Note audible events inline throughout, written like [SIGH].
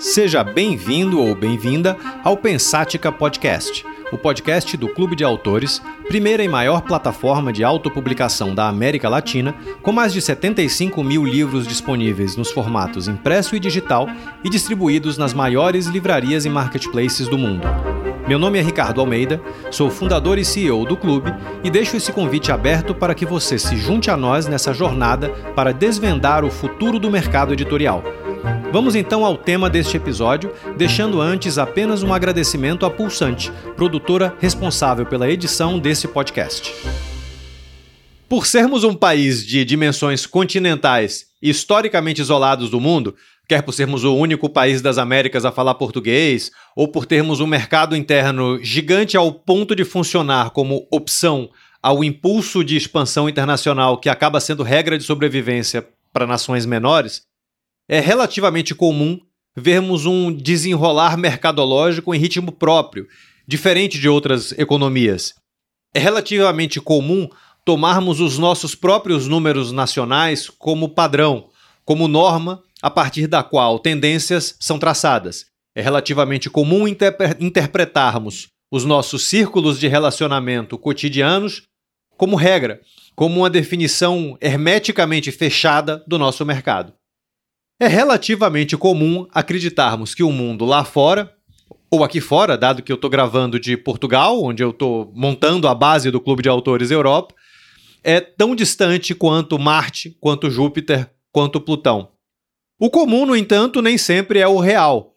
Seja bem-vindo ou bem-vinda ao Pensática Podcast, o podcast do Clube de Autores, primeira e maior plataforma de autopublicação da América Latina, com mais de 75 mil livros disponíveis nos formatos impresso e digital e distribuídos nas maiores livrarias e marketplaces do mundo. Meu nome é Ricardo Almeida, sou fundador e CEO do clube e deixo esse convite aberto para que você se junte a nós nessa jornada para desvendar o futuro do mercado editorial. Vamos então ao tema deste episódio, deixando antes apenas um agradecimento à Pulsante, produtora responsável pela edição desse podcast. Por sermos um país de dimensões continentais historicamente isolados do mundo, quer por sermos o único país das Américas a falar português, ou por termos um mercado interno gigante ao ponto de funcionar como opção ao impulso de expansão internacional que acaba sendo regra de sobrevivência para nações menores, é relativamente comum vermos um desenrolar mercadológico em ritmo próprio, diferente de outras economias. É relativamente comum tomarmos os nossos próprios números nacionais como padrão, como norma a partir da qual tendências são traçadas. É relativamente comum interpre interpretarmos os nossos círculos de relacionamento cotidianos como regra, como uma definição hermeticamente fechada do nosso mercado. É relativamente comum acreditarmos que o mundo lá fora, ou aqui fora, dado que eu estou gravando de Portugal, onde eu estou montando a base do Clube de Autores Europa, é tão distante quanto Marte, quanto Júpiter, quanto Plutão. O comum, no entanto, nem sempre é o real.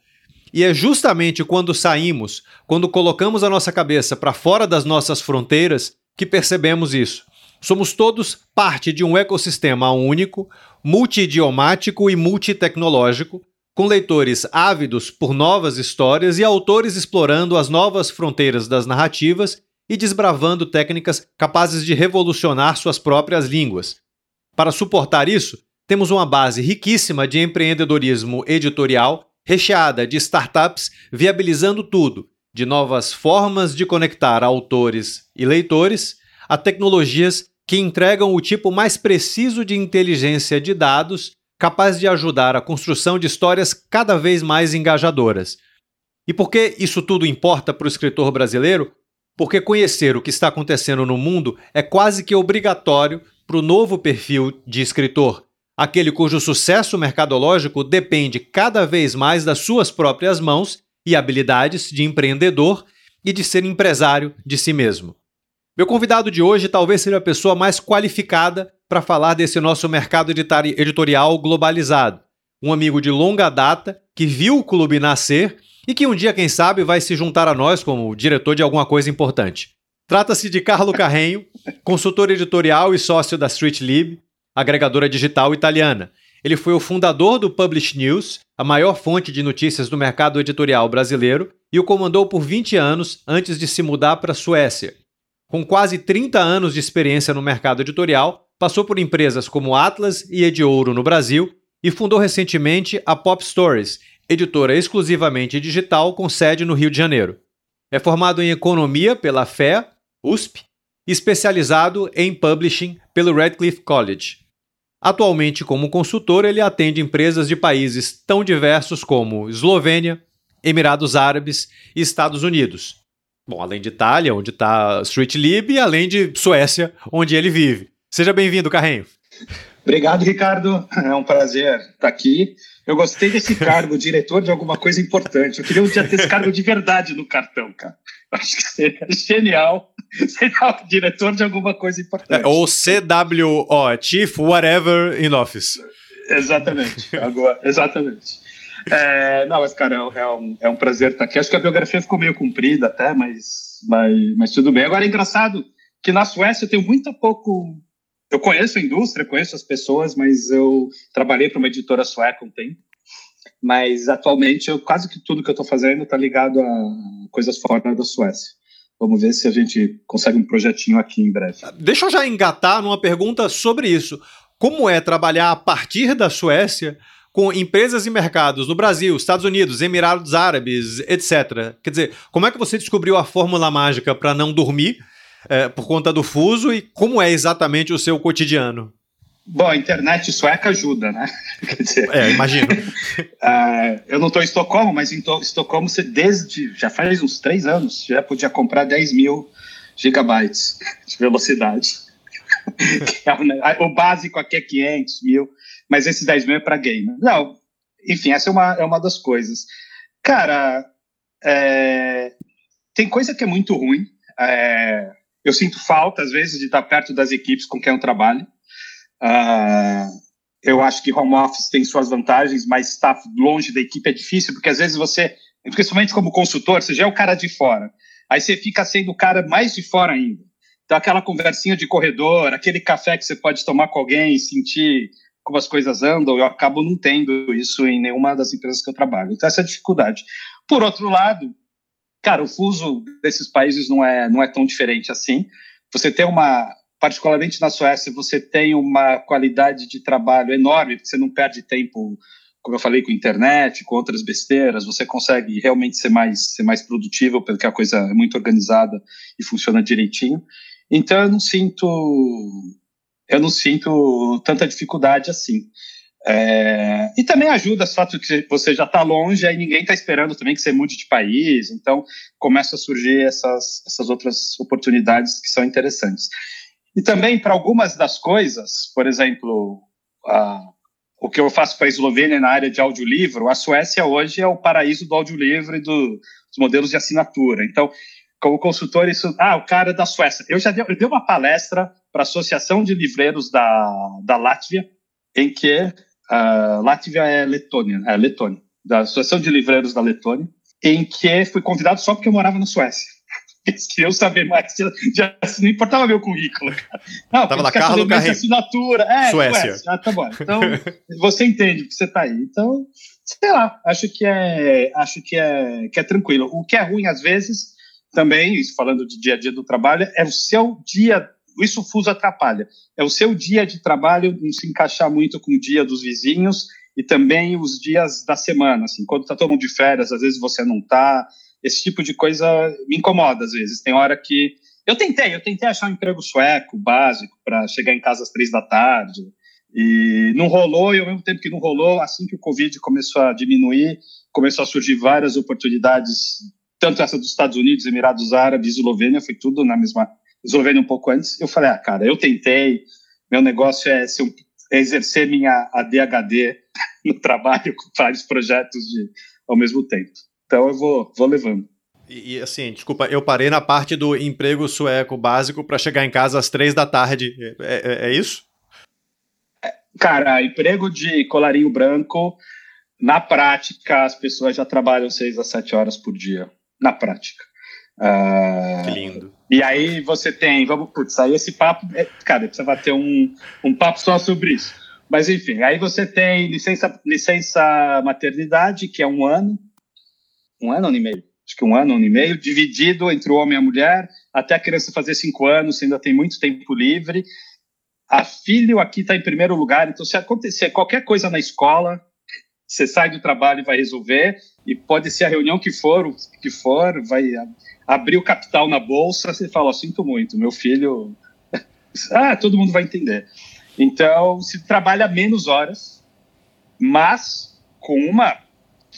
E é justamente quando saímos, quando colocamos a nossa cabeça para fora das nossas fronteiras, que percebemos isso. Somos todos parte de um ecossistema único, multidiomático e multitecnológico, com leitores ávidos por novas histórias e autores explorando as novas fronteiras das narrativas e desbravando técnicas capazes de revolucionar suas próprias línguas. Para suportar isso, temos uma base riquíssima de empreendedorismo editorial, recheada de startups viabilizando tudo, de novas formas de conectar autores e leitores a tecnologias que entregam o tipo mais preciso de inteligência de dados capaz de ajudar a construção de histórias cada vez mais engajadoras. E por que isso tudo importa para o escritor brasileiro? Porque conhecer o que está acontecendo no mundo é quase que obrigatório para o novo perfil de escritor, aquele cujo sucesso mercadológico depende cada vez mais das suas próprias mãos e habilidades de empreendedor e de ser empresário de si mesmo. Meu convidado de hoje talvez seja a pessoa mais qualificada para falar desse nosso mercado editorial globalizado. Um amigo de longa data que viu o clube nascer e que um dia, quem sabe, vai se juntar a nós como diretor de alguma coisa importante. Trata-se de Carlo Carrenho, consultor editorial e sócio da StreetLib, agregadora digital italiana. Ele foi o fundador do Publish News, a maior fonte de notícias do mercado editorial brasileiro, e o comandou por 20 anos antes de se mudar para a Suécia. Com quase 30 anos de experiência no mercado editorial, passou por empresas como Atlas e Ediouro no Brasil e fundou recentemente a Pop Stories, editora exclusivamente digital com sede no Rio de Janeiro. É formado em economia pela FEA, USP, e especializado em publishing pelo Radcliffe College. Atualmente, como consultor, ele atende empresas de países tão diversos como Eslovênia, Emirados Árabes e Estados Unidos. Bom, além de Itália, onde está Street Lib, e além de Suécia, onde ele vive. Seja bem-vindo, Carrenho. Obrigado, Ricardo. É um prazer estar aqui. Eu gostei desse cargo, diretor de alguma coisa importante. Eu queria um dia ter esse cargo de verdade no cartão, cara. Acho que seria genial ser diretor de alguma coisa importante. É, ou CWO, Chief Whatever in Office. Exatamente. Agora, exatamente. É, não, mas, cara, é, é, um, é um prazer estar aqui. Acho que a biografia ficou meio comprida até, mas, mas, mas tudo bem. Agora, é engraçado que na Suécia eu tenho muito pouco. Eu conheço a indústria, conheço as pessoas, mas eu trabalhei para uma editora sueca um tempo. Mas atualmente, eu, quase que tudo que eu estou fazendo está ligado a coisas fora da Suécia. Vamos ver se a gente consegue um projetinho aqui em breve. Deixa eu já engatar numa pergunta sobre isso. Como é trabalhar a partir da Suécia com empresas e mercados no Brasil, Estados Unidos, Emirados Árabes, etc. Quer dizer, como é que você descobriu a fórmula mágica para não dormir é, por conta do fuso e como é exatamente o seu cotidiano? Bom, a internet sueca ajuda, né? [LAUGHS] Quer dizer, é, imagino. uh, [LAUGHS] eu não estou em Estocolmo, mas em Estocolmo você desde já faz uns três anos já podia comprar 10 mil gigabytes [LAUGHS] de velocidade. é, o básico aqui é 500 mil, mas esses 10 mil é para game. Não, enfim, essa é uma, é uma das coisas. Cara, é, tem coisa que é muito ruim. É, eu sinto falta, às vezes, de estar perto das equipes com quem eu trabalho. Uh, eu acho que home office tem suas vantagens, mas estar longe da equipe é difícil, porque às vezes você, principalmente como consultor, você já é o cara de fora. Aí você fica sendo o cara mais de fora ainda. Então, aquela conversinha de corredor, aquele café que você pode tomar com alguém, sentir como as coisas andam, eu acabo não tendo isso em nenhuma das empresas que eu trabalho. Então, essa é a dificuldade. Por outro lado, cara, o fuso desses países não é, não é tão diferente assim. Você tem uma, particularmente na Suécia, você tem uma qualidade de trabalho enorme, você não perde tempo, como eu falei, com internet, com outras besteiras, você consegue realmente ser mais, ser mais produtivo, porque a coisa é muito organizada e funciona direitinho. Então eu não sinto eu não sinto tanta dificuldade assim. É, e também ajuda o fato que você já está longe, aí ninguém está esperando também que você mude de país, então começam a surgir essas, essas outras oportunidades que são interessantes. E também para algumas das coisas, por exemplo, a, o que eu faço para a Eslovênia na área de audiolivro, a Suécia hoje é o paraíso do audiolivro e do, dos modelos de assinatura. Então, como consultor, isso. Ah, o cara é da Suécia. Eu já dei, eu dei uma palestra para a Associação de Livreiros da, da Látvia, em que. Uh, Látvia é Letônia, é Letônia, da Associação de Livreiros da Letônia, em que fui convidado só porque eu morava na Suécia. [LAUGHS] Eles queriam saber mais. Já, não importava meu currículo, cara. Não, Tava lá, Carlos Carrinho. assinatura. É, Suécia. Suécia. Ah, tá bom. Então, [LAUGHS] você entende que você está aí. Então, sei lá, acho que é, acho que é, que é tranquilo. O que é ruim, às vezes, também, falando de dia a dia do trabalho, é o seu dia. Isso o fuso atrapalha. É o seu dia de trabalho não se encaixar muito com o dia dos vizinhos e também os dias da semana. Assim, quando está todo mundo de férias, às vezes você não está esse tipo de coisa me incomoda às vezes. Tem hora que. Eu tentei, eu tentei achar um emprego sueco, básico, para chegar em casa às três da tarde. E não rolou, e ao mesmo tempo que não rolou, assim que o Covid começou a diminuir, começou a surgir várias oportunidades, tanto essa dos Estados Unidos, Emirados Árabes, Eslovênia, foi tudo na mesma. Eslovênia um pouco antes. Eu falei, ah, cara, eu tentei, meu negócio é, ser, é exercer minha ADHD [LAUGHS] no trabalho com vários projetos de, ao mesmo tempo. Então eu vou, vou levando. E, e, assim, desculpa, eu parei na parte do emprego sueco básico para chegar em casa às três da tarde. É, é, é isso? É, cara, emprego de colarinho branco, na prática, as pessoas já trabalham seis a sete horas por dia. Na prática. Uh, que lindo. E aí você tem, vamos, putz, aí esse papo, é, cara, precisa bater um, um papo só sobre isso. Mas enfim, aí você tem licença, licença maternidade, que é um ano, um ano, ano e meio, acho que um ano, ano e meio, dividido entre o homem e a mulher, até a criança fazer cinco anos, ainda tem muito tempo livre. A filho aqui está em primeiro lugar, então se acontecer qualquer coisa na escola, você sai do trabalho e vai resolver, e pode ser a reunião que for, que for, vai abrir o capital na bolsa, você fala, sinto muito, meu filho... [LAUGHS] ah, todo mundo vai entender. Então, se trabalha menos horas, mas com uma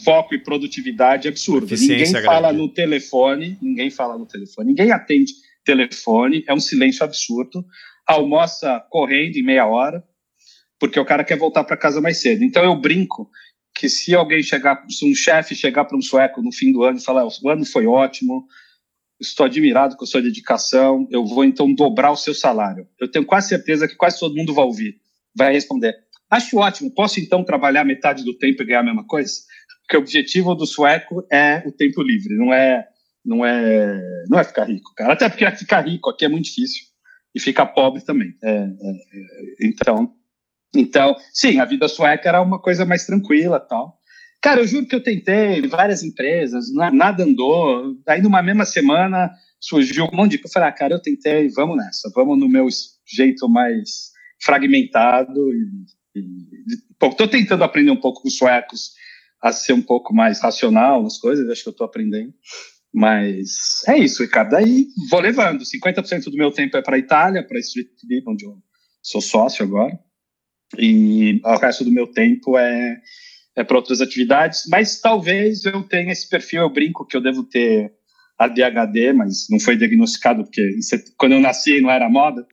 foco e produtividade absurdo. Ninguém fala no telefone, ninguém fala no telefone, ninguém atende telefone, é um silêncio absurdo. Almoça correndo em meia hora, porque o cara quer voltar para casa mais cedo. Então eu brinco que se alguém chegar, se um chefe chegar para um sueco no fim do ano e falar: o ano foi ótimo, estou admirado com a sua dedicação, eu vou então dobrar o seu salário. Eu tenho quase certeza que quase todo mundo vai ouvir, vai responder: acho ótimo, posso então trabalhar metade do tempo e ganhar a mesma coisa? Porque o objetivo do sueco é o tempo livre, não é, não é, não é ficar rico, cara. Até porque ficar rico aqui é muito difícil e ficar pobre também. É, é, é, então, então, sim, a vida sueca era uma coisa mais tranquila, tal. Cara, eu juro que eu tentei várias empresas, nada andou. Aí numa mesma semana surgiu um monte de coisa. Eu falei, ah, cara, eu tentei, vamos nessa, vamos no meu jeito mais fragmentado. E, e, tô tentando aprender um pouco com os suecos a ser um pouco mais racional nas coisas, acho que eu estou aprendendo. Mas é isso, Ricardo. Aí vou levando. 50% do meu tempo é para a Itália, para a Street League, onde eu sou sócio agora. E o resto do meu tempo é, é para outras atividades. Mas talvez eu tenha esse perfil, eu brinco que eu devo ter ADHD, mas não foi diagnosticado porque quando eu nasci não era moda.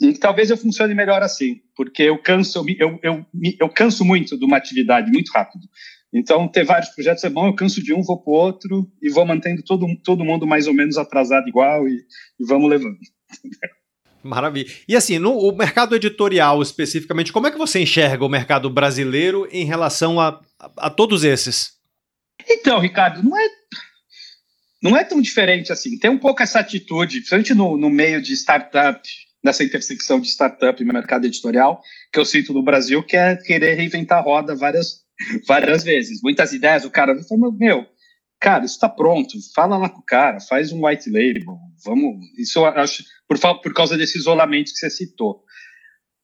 E talvez eu funcione melhor assim, porque eu canso, eu, eu, eu, canso muito de uma atividade muito rápido. Então, ter vários projetos é bom, eu canso de um, vou para o outro e vou mantendo todo, todo mundo mais ou menos atrasado igual e, e vamos levando. [LAUGHS] Maravilha. E assim, no o mercado editorial especificamente, como é que você enxerga o mercado brasileiro em relação a, a, a todos esses? Então, Ricardo, não é, não é tão diferente assim. Tem um pouco essa atitude, principalmente no, no meio de startup, nessa intersecção de startup e mercado editorial, que eu sinto no Brasil, que é querer reinventar a roda várias várias vezes. Muitas ideias, o cara fala, meu, cara, isso está pronto, fala lá com o cara, faz um white label, vamos. Isso eu acho, por, por causa desse isolamento que você citou.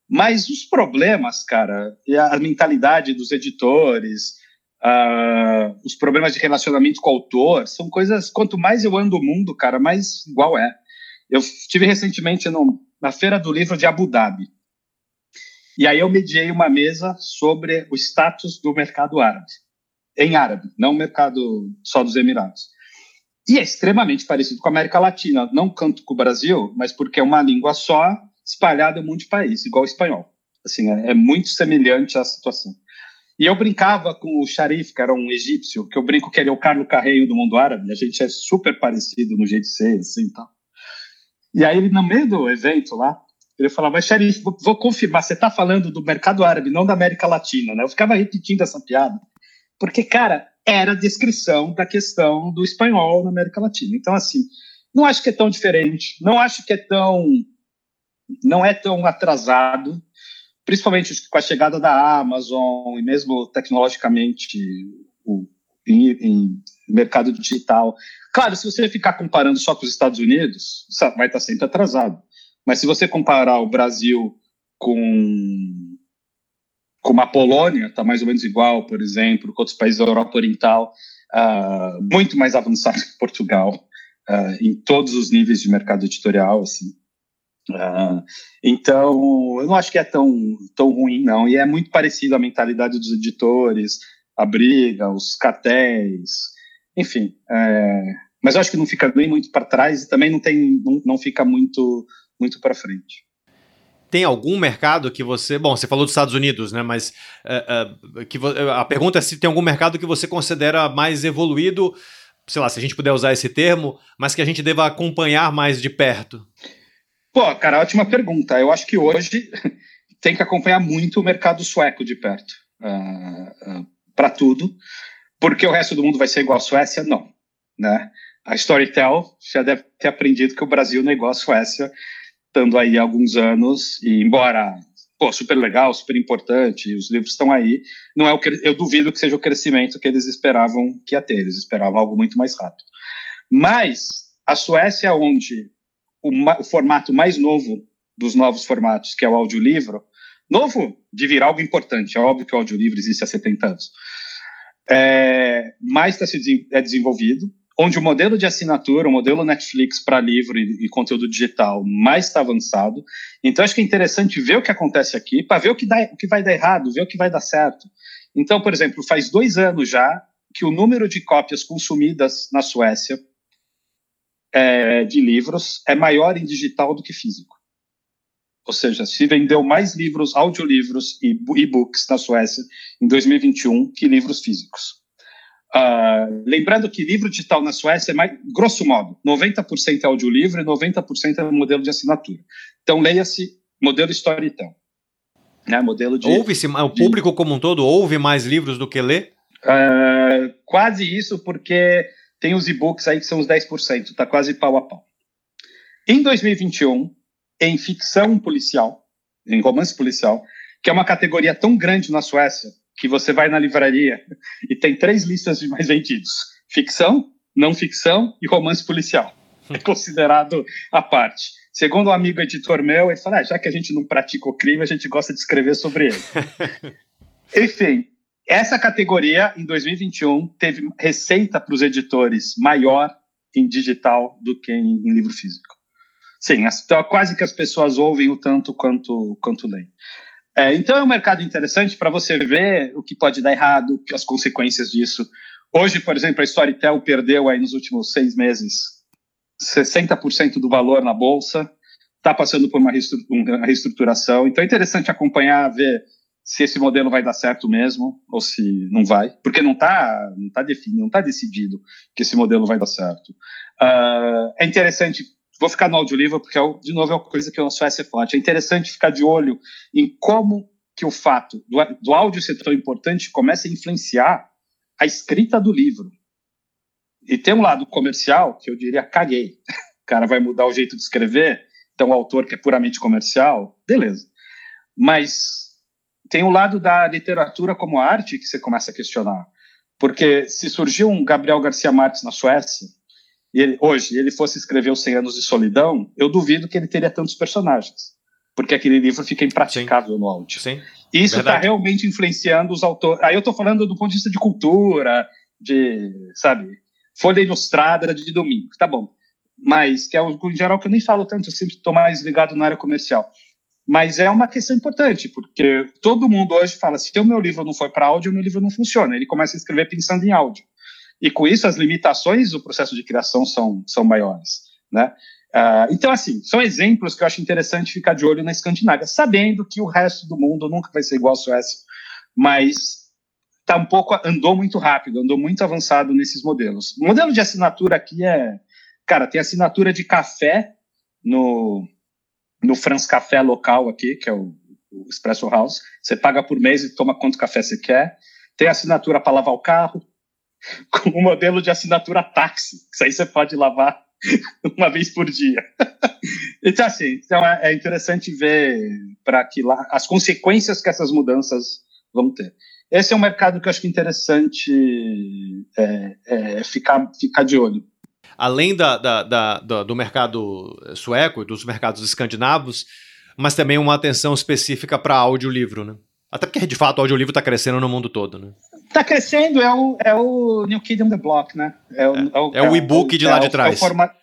Mas os problemas, cara, e a mentalidade dos editores, uh, os problemas de relacionamento com o autor, são coisas. Quanto mais eu ando o mundo, cara, mais igual é. Eu tive recentemente no, na Feira do Livro de Abu Dhabi. E aí eu mediei uma mesa sobre o status do mercado árabe, em árabe, não o mercado só dos Emirados. E é extremamente parecido com a América Latina, não canto com o Brasil, mas porque é uma língua só espalhada em um monte de país, igual o espanhol. Assim, é, é muito semelhante à situação. E eu brincava com o Sharif, que era um egípcio, que eu brinco que ele é o Carlos Carreio do mundo árabe, a gente é super parecido no jeito de ser, assim, tal. E aí no meio do evento lá, ele falava, mas Sharif, vou confirmar, você está falando do mercado árabe, não da América Latina, né? Eu ficava repetindo essa piada, porque, cara, era a descrição da questão do espanhol na América Latina. Então, assim, não acho que é tão diferente, não acho que é tão, não é tão atrasado, principalmente com a chegada da Amazon e mesmo tecnologicamente o, em, em mercado digital. Claro, se você ficar comparando só com os Estados Unidos, vai estar sempre atrasado. Mas se você comparar o Brasil com, com a Polônia, está mais ou menos igual, por exemplo, com outros países da Europa Oriental, uh, muito mais avançado que Portugal, uh, em todos os níveis de mercado editorial, assim. Uh, então, eu não acho que é tão, tão ruim, não. E é muito parecido a mentalidade dos editores, a briga, os cartéis, enfim. É, mas eu acho que não fica bem muito para trás e também não, tem, não, não fica muito muito para frente. Tem algum mercado que você. Bom, você falou dos Estados Unidos, né? Mas uh, uh, que a pergunta é se tem algum mercado que você considera mais evoluído, sei lá, se a gente puder usar esse termo, mas que a gente deva acompanhar mais de perto. Pô, cara, ótima pergunta. Eu acho que hoje [LAUGHS] tem que acompanhar muito o mercado sueco de perto. Uh, uh, para tudo, porque o resto do mundo vai ser igual à Suécia? Não. Né? A Storytel já deve ter aprendido que o Brasil não é igual à Suécia estando aí há alguns anos, e embora pô, super legal, super importante, os livros estão aí, não é o que eu duvido que seja o crescimento que eles esperavam que ia ter, eles esperavam algo muito mais rápido. Mas a Suécia, onde o, o formato mais novo dos novos formatos, que é o audiolivro, novo de virar algo importante, é óbvio que o audiolivro existe há 70 anos, é, mais está se é desenvolvido, onde o modelo de assinatura, o modelo Netflix para livro e, e, conteúdo digital mais está avançado. Então, acho que é interessante ver o que acontece aqui, para ver o que, dá, o que vai dar errado, ver o que vai dar certo. Então, por exemplo, faz dois anos já que o número de cópias consumidas na Suécia é, de livros é maior em digital do que físico. Ou seja, se vendeu mais livros, audiolivros e e-books na Suécia em 2021 que livros físicos. Uh, lembrando que livro digital na Suécia é mais, grosso modo, 90% é audiolivro e 90% é modelo de assinatura. Então, leia-se modelo Storytel. Né, modelo de, ouve-se, o público de, como um todo ouve mais livros do que lê? Uh, quase isso, porque tem os e-books aí que são os 10%, está quase pau a pau. Em 2021, em ficção policial, em romance policial, que é uma categoria tão grande na Suécia, que você vai na livraria e tem três listas de mais vendidos: ficção, não ficção e romance policial. É considerado a parte. Segundo um amigo editor meu, ele fala: ah, já que a gente não pratica o crime, a gente gosta de escrever sobre ele. [LAUGHS] Enfim, essa categoria, em 2021, teve receita para os editores maior em digital do que em, em livro físico. Sim, então, quase que as pessoas ouvem o tanto quanto, quanto leem. É, então é um mercado interessante para você ver o que pode dar errado, as consequências disso. Hoje, por exemplo, a Storytel perdeu aí nos últimos seis meses 60% do valor na bolsa, está passando por uma reestruturação. Então é interessante acompanhar, ver se esse modelo vai dar certo mesmo ou se não vai, porque não está não tá definido, não está decidido que esse modelo vai dar certo. Uh, é interessante, vou ficar no audiolivro porque, é, de novo, é uma coisa que o Suécia é forte. É interessante ficar de olho em como que o fato do, do áudio ser tão importante começa a influenciar a escrita do livro. E tem um lado comercial que eu diria, caguei. [LAUGHS] O cara vai mudar o jeito de escrever, então o autor que é puramente comercial, beleza. Mas tem o um lado da literatura como arte que você começa a questionar. Porque se surgiu um Gabriel Garcia Marques na Suécia, e ele, hoje ele fosse escrever Os 100 Anos de Solidão, eu duvido que ele teria tantos personagens. Porque aquele livro fica impraticável Sim. no áudio. Sim. E isso está realmente influenciando os autores. Aí eu estou falando do ponto de vista de cultura, de, sabe, folha ilustrada de domingo, tá bom. Mas, que é o em geral que eu nem falo tanto, eu sempre estou mais ligado na área comercial. Mas é uma questão importante, porque todo mundo hoje fala: se o meu livro não for para áudio, o meu livro não funciona. Ele começa a escrever pensando em áudio. E com isso, as limitações do processo de criação são, são maiores. Né? Uh, então, assim, são exemplos que eu acho interessante ficar de olho na Escandinávia, sabendo que o resto do mundo nunca vai ser igual à Suécia, mas tá um pouco andou muito rápido, andou muito avançado nesses modelos. O modelo de assinatura aqui é, cara, tem assinatura de café no no France Café local aqui, que é o, o Espresso House. Você paga por mês e toma quanto café você quer. Tem assinatura para lavar o carro, [LAUGHS] com o modelo de assinatura táxi. Isso aí você pode lavar [LAUGHS] uma vez por dia. [LAUGHS] então, assim, então é, é interessante ver para que lá as consequências que essas mudanças vão ter. Esse é um mercado que eu acho que é interessante é, é, ficar, ficar de olho além da, da, da, do mercado sueco e dos mercados escandinavos, mas também uma atenção específica para audiolivro, né? Até porque, de fato, o audiolivro está crescendo no mundo todo, né? Está crescendo, é o, é o New Kid on the Block, né? É o, é, é o, é o e-book de lá de trás. É o, formato,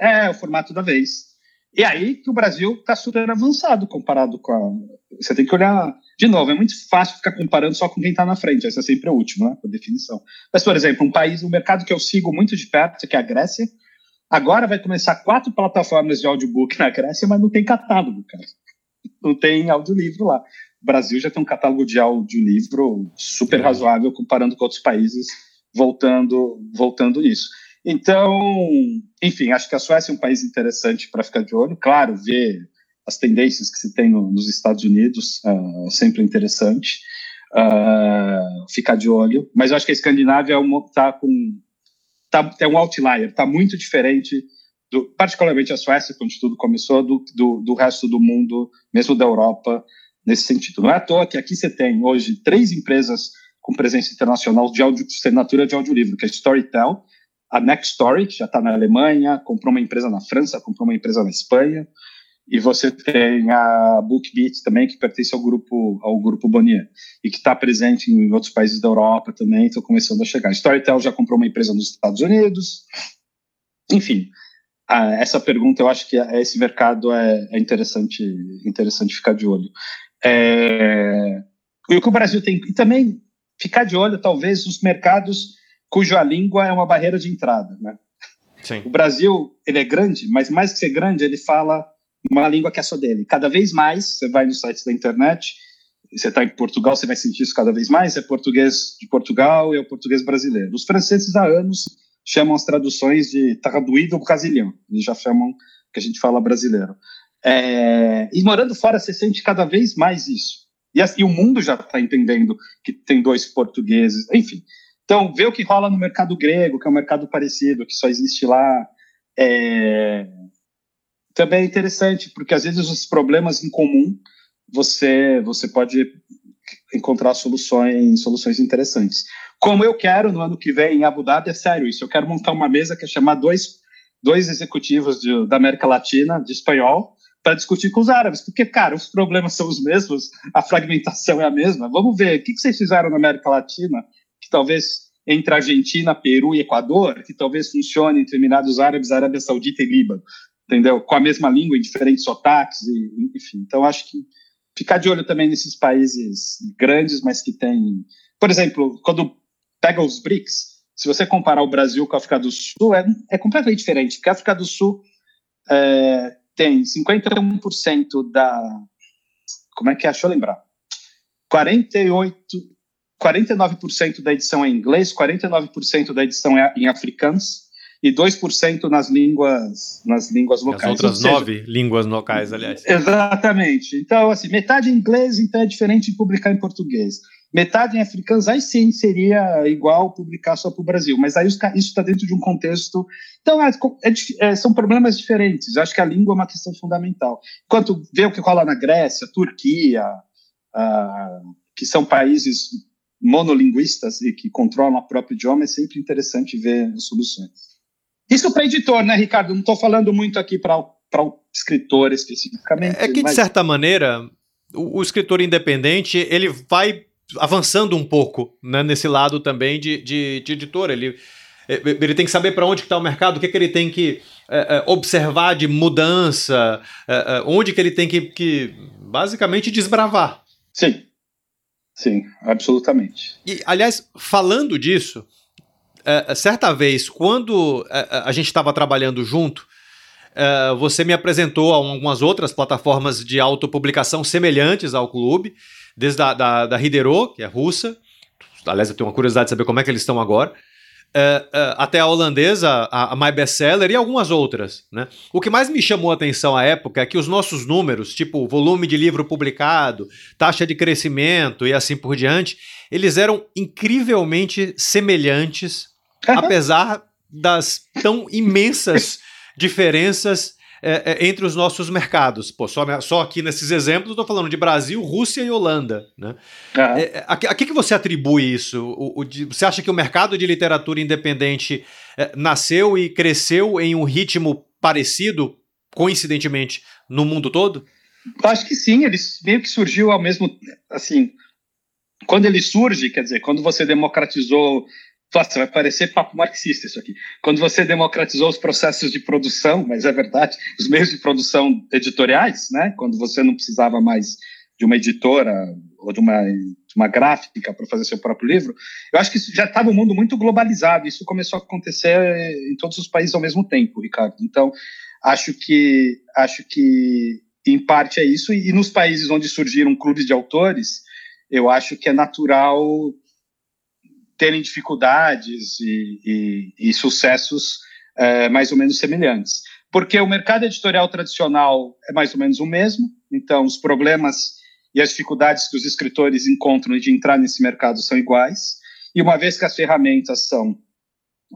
é o formato da vez. E aí que o Brasil está super avançado comparado com a. Você tem que olhar. De novo, é muito fácil ficar comparando só com quem está na frente. Esse é sempre o último, né? Por definição. Mas, por exemplo, um país, um mercado que eu sigo muito de perto, que é a Grécia, agora vai começar quatro plataformas de audiobook na Grécia, mas não tem catálogo, cara. Não tem audiolivro lá. O Brasil já tem um catálogo de audiolivro super razoável comparando com outros países, voltando, voltando nisso. Então, enfim, acho que a Suécia é um país interessante para ficar de olho. Claro, ver as tendências que se tem no, nos Estados Unidos uh, sempre interessante uh, ficar de olho. Mas eu acho que a Escandinávia está é com tá, é um outlier, está muito diferente, do, particularmente a Suécia, quando tudo começou, do, do, do resto do mundo, mesmo da Europa, nesse sentido. Não é à toa que aqui você tem hoje três empresas com presença internacional de assinatura de audiolivro, que é a Storytel, a Next Story, que já está na Alemanha, comprou uma empresa na França, comprou uma empresa na Espanha, e você tem a BookBeat também, que pertence ao grupo ao grupo Bonnier, e que está presente em outros países da Europa também, estão começando a chegar. A Storytel já comprou uma empresa nos Estados Unidos, enfim. essa pergunta, eu acho que esse mercado é, é interessante, interessante ficar de olho. É, e o que o Brasil tem, e também ficar de olho, talvez, os mercados cuja língua é uma barreira de entrada, né? Sim. O Brasil, ele é grande, mas mais que ser grande, ele fala uma língua que é só dele. Cada vez mais, você vai nos sites da internet, você está em Portugal, você vai sentir isso cada vez mais, é português de Portugal e é o português brasileiro. Os franceses há anos chamam as traduções de traduído brasileiro, eles já chamam que a gente fala brasileiro. É, e morando fora, você sente cada vez mais isso. E, assim, o mundo já está entendendo que tem dois portugueses, enfim. Então, ver o que rola no mercado grego, que é um mercado parecido, que só existe lá, é... também é interessante, porque às vezes os problemas em comum você você pode encontrar soluções soluções interessantes. Como eu quero no ano que vem em Abu Dhabi, é sério isso. Eu quero montar uma mesa que é chamar dois, dois executivos de, da América Latina, de espanhol, para discutir com os árabes, porque, cara, os problemas são os mesmos, a fragmentação é a mesma. Vamos ver, o que, vocês fizeram na América Latina que talvez entre Argentina, Peru e Equador, que talvez funcione entre Emirados Árabes, Arábia Saudita e Líbano, entendeu? Com a mesma língua, em diferentes sotaques, e, enfim. Então, acho que ficar de olho também nesses países grandes, mas que têm. Por exemplo, quando pega os BRICS, se você comparar o Brasil com a África do Sul, é, é completamente diferente, porque a África do Sul é, tem 51% da. Como é que é? Deixa eu lembrar. 48, 49% da edição é em inglês, 49% da edição é em africans e 2% nas línguas nas línguas locais. As outras seja, nove línguas locais, aliás. Exatamente. Então, assim, metade em inglês, então é diferente de publicar em português. Metade em africanos, aí sim seria igual publicar só para o Brasil, mas aí isso está dentro de um contexto. Então, é, é, é, são problemas diferentes. Eu acho que a língua é uma questão fundamental. Enquanto vê o que rola na Grécia, Turquia, ah, que são países monolinguistas e que controlam o próprio idioma, é sempre interessante ver as soluções. Isso para editor, né, Ricardo? Não estou falando muito aqui para o escritor especificamente. É que, mas... de certa maneira, o, o, escritor independente ele vai avançando um pouco né, nesse lado também de, de, de editor. Ele, é, ele tem que saber para onde está o mercado, o que, que ele tem que é, é, observar de mudança, é, onde que ele tem que, que basicamente desbravar. Sim, sim, absolutamente. E, aliás, falando disso, certa vez, quando a gente estava trabalhando junto, você me apresentou a algumas outras plataformas de autopublicação semelhantes ao clube, desde a da, da Hidero, que é russa. Aliás, eu tenho uma curiosidade de saber como é que eles estão agora. Uh, uh, até a holandesa, a, a My Bestseller e algumas outras. Né? O que mais me chamou a atenção à época é que os nossos números, tipo volume de livro publicado, taxa de crescimento e assim por diante, eles eram incrivelmente semelhantes apesar das tão imensas [LAUGHS] diferenças é, é, entre os nossos mercados. Pô, só, só aqui nesses exemplos estou falando de Brasil, Rússia e Holanda. Né? É, a, a, que, que você atribui isso? O, o você acha que o mercado de literatura independente é, nasceu e cresceu em um ritmo parecido, coincidentemente, no mundo todo? Acho que sim, ele meio que surgiu ao mesmo assim. Quando ele surge, quer dizer, quando você democratizou nossa, vai parecer papo marxista isso aqui. Quando você democratizou os processos de produção, mas é verdade, os meios de produção editoriais, né? Quando você não precisava mais de uma editora ou de uma, de uma gráfica para fazer seu próprio livro, eu acho que já estava um mundo muito globalizado. Isso começou a acontecer em todos os países ao mesmo tempo, Ricardo. Então, acho que acho que em parte é isso. E nos países onde surgiram clubes de autores, eu acho que é natural terem dificuldades e, e, e sucessos é, mais ou menos semelhantes. Porque o mercado editorial tradicional é mais ou menos o mesmo, então os problemas e as dificuldades que os escritores encontram de entrar nesse mercado são iguais, e uma vez que as ferramentas são,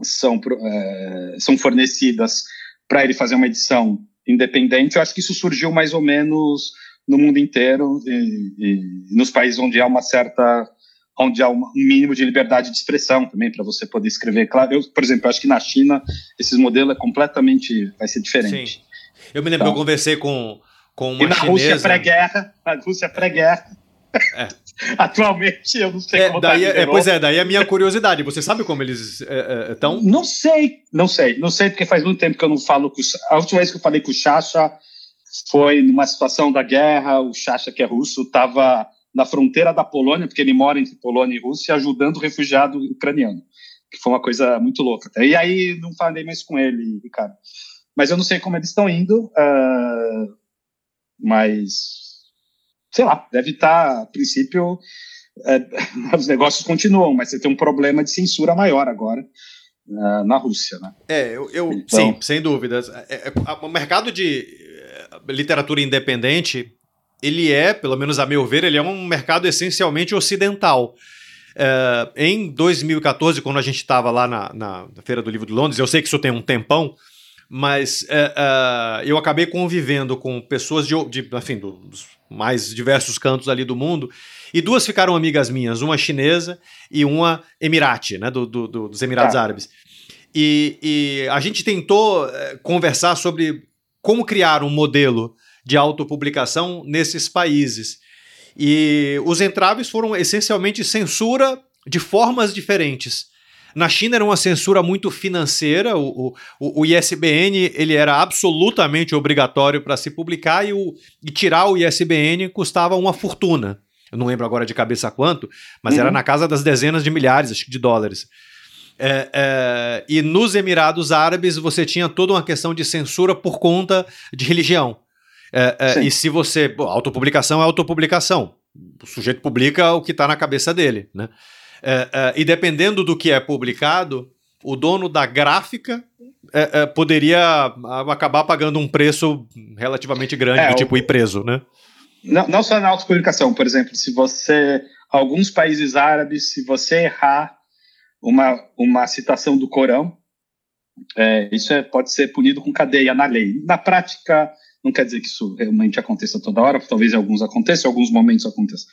são, é, são fornecidas para ele fazer uma edição independente, eu acho que isso surgiu mais ou menos no mundo inteiro e, e nos países onde há uma certa onde há um mínimo de liberdade de expressão também para você poder escrever. Claro, eu, por exemplo, acho que na China esse modelo é completamente vai ser diferente. Sim. Eu me lembro então, que eu conversei com com uma e na chinesa. Rússia pré-guerra, na Rússia pré-guerra. É. [LAUGHS] Atualmente eu não sei é, como tá daí, tá é, Pois é, daí a minha curiosidade. Você sabe como eles estão? É, é não sei, não sei, não sei porque faz muito tempo que eu não falo com a última vez que eu falei com o Chacha foi numa situação da guerra. O Chacha que é russo estava na fronteira da Polônia, porque ele mora entre Polônia e Rússia, ajudando o refugiado ucraniano, que foi uma coisa muito louca. E aí não falei mais com ele, Ricardo. Mas eu não sei como eles estão indo, uh, mas sei lá, deve estar, a princípio, uh, [LAUGHS] os negócios continuam, mas você tem um problema de censura maior agora. Uh, na Rússia, né? É, eu, eu então, sim, sem dúvidas. É, é, o mercado de eh, literatura independente ele é, pelo menos a meu ver, ele é um mercado essencialmente ocidental. É, em 2014, quando a gente estava lá na, na, Feira do Livro de Londres, eu sei que isso tem um tempão, mas é, é, eu acabei convivendo com pessoas de, de enfim, dos mais diversos cantos ali do mundo, e duas ficaram amigas minhas, uma chinesa e uma emirate, né, do, do, do dos Emirados ah. Árabes. E, e, a gente tentou é, conversar sobre como criar um modelo de autopublicação nesses países. E os entraves foram essencialmente censura de formas diferentes. Na China era uma censura muito financeira, o, o, o ISBN ele era absolutamente obrigatório para se publicar e, o, e tirar o ISBN custava uma fortuna. Eu não lembro agora de cabeça quanto, mas uhum. era na casa das dezenas de milhares acho, de dólares. É, é, e nos Emirados Árabes você tinha toda uma questão de censura por conta de religião. É, é e se você. Autopublicação é autopublicação. O sujeito publica o que está na cabeça dele. Né? É, é, e dependendo do que é publicado, o dono da gráfica é, é, poderia acabar pagando um preço relativamente grande, do tipo o... ir preso, né? Não, não só na autopublicação, por exemplo, se você. Alguns países árabes, se você errar uma, uma citação do Corão, isso é, pode ser punido com cadeia na lei. Na prática, não quer dizer que isso realmente aconteça toda hora, talvez em alguns aconteça, em alguns momentos aconteça.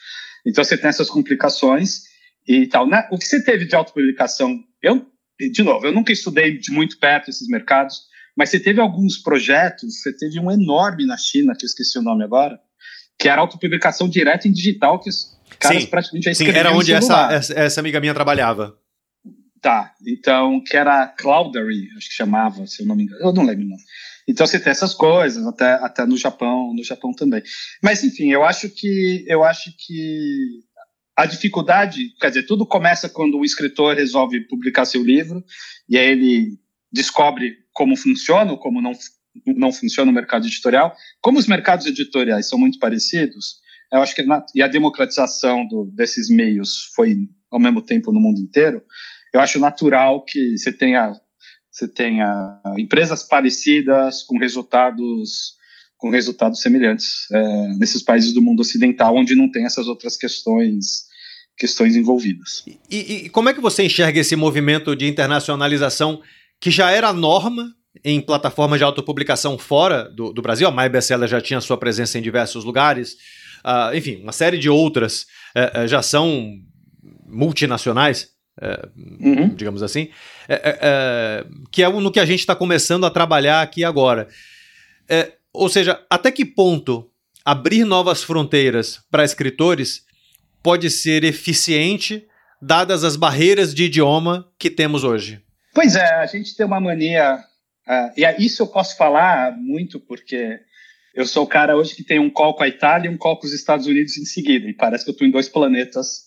Então você tem essas complicações e tal. Na, o que você teve de autopublicação, eu, de novo, eu nunca estudei de muito perto esses mercados, mas você teve alguns projetos, você teve um enorme na China, que eu esqueci o nome agora, que era autopublicação direta em digital, que os caras sim, praticamente já Sim, era onde essa, essa, amiga minha trabalhava. Tá, então, que era Cloudery, acho que chamava, se eu não me engano, eu não lembro não. Então você tem essas coisas, até, até no Japão, no Japão também. Mas enfim, eu acho que eu acho que a dificuldade, quer dizer, tudo começa quando o escritor resolve publicar seu livro e aí ele descobre como funciona ou como não, não funciona o mercado editorial. Como os mercados editoriais são muito parecidos, eu acho que na, e a democratização do, desses meios foi ao mesmo tempo no mundo inteiro, eu acho natural que você tenha você tenha empresas parecidas com resultados com resultados semelhantes é, nesses países do mundo ocidental onde não tem essas outras questões questões envolvidas. E, e, como é que você enxerga esse movimento de internacionalização que já era norma em plataformas de autopublicação fora do, do Brasil? A My já tinha sua presença em diversos lugares. Uh, enfim, uma série de outras uh, já são multinacionais, uh, uhum. digamos assim, que é no que a gente está começando a trabalhar aqui agora. ou seja, até que ponto abrir novas fronteiras para escritores pode ser eficiente dadas as barreiras de idioma que temos hoje? Pois é, a gente tem uma mania, uh, e isso eu posso falar muito porque eu sou o cara hoje que tem um call com a Itália e um call com os Estados Unidos em seguida, e parece que eu estou em dois planetas,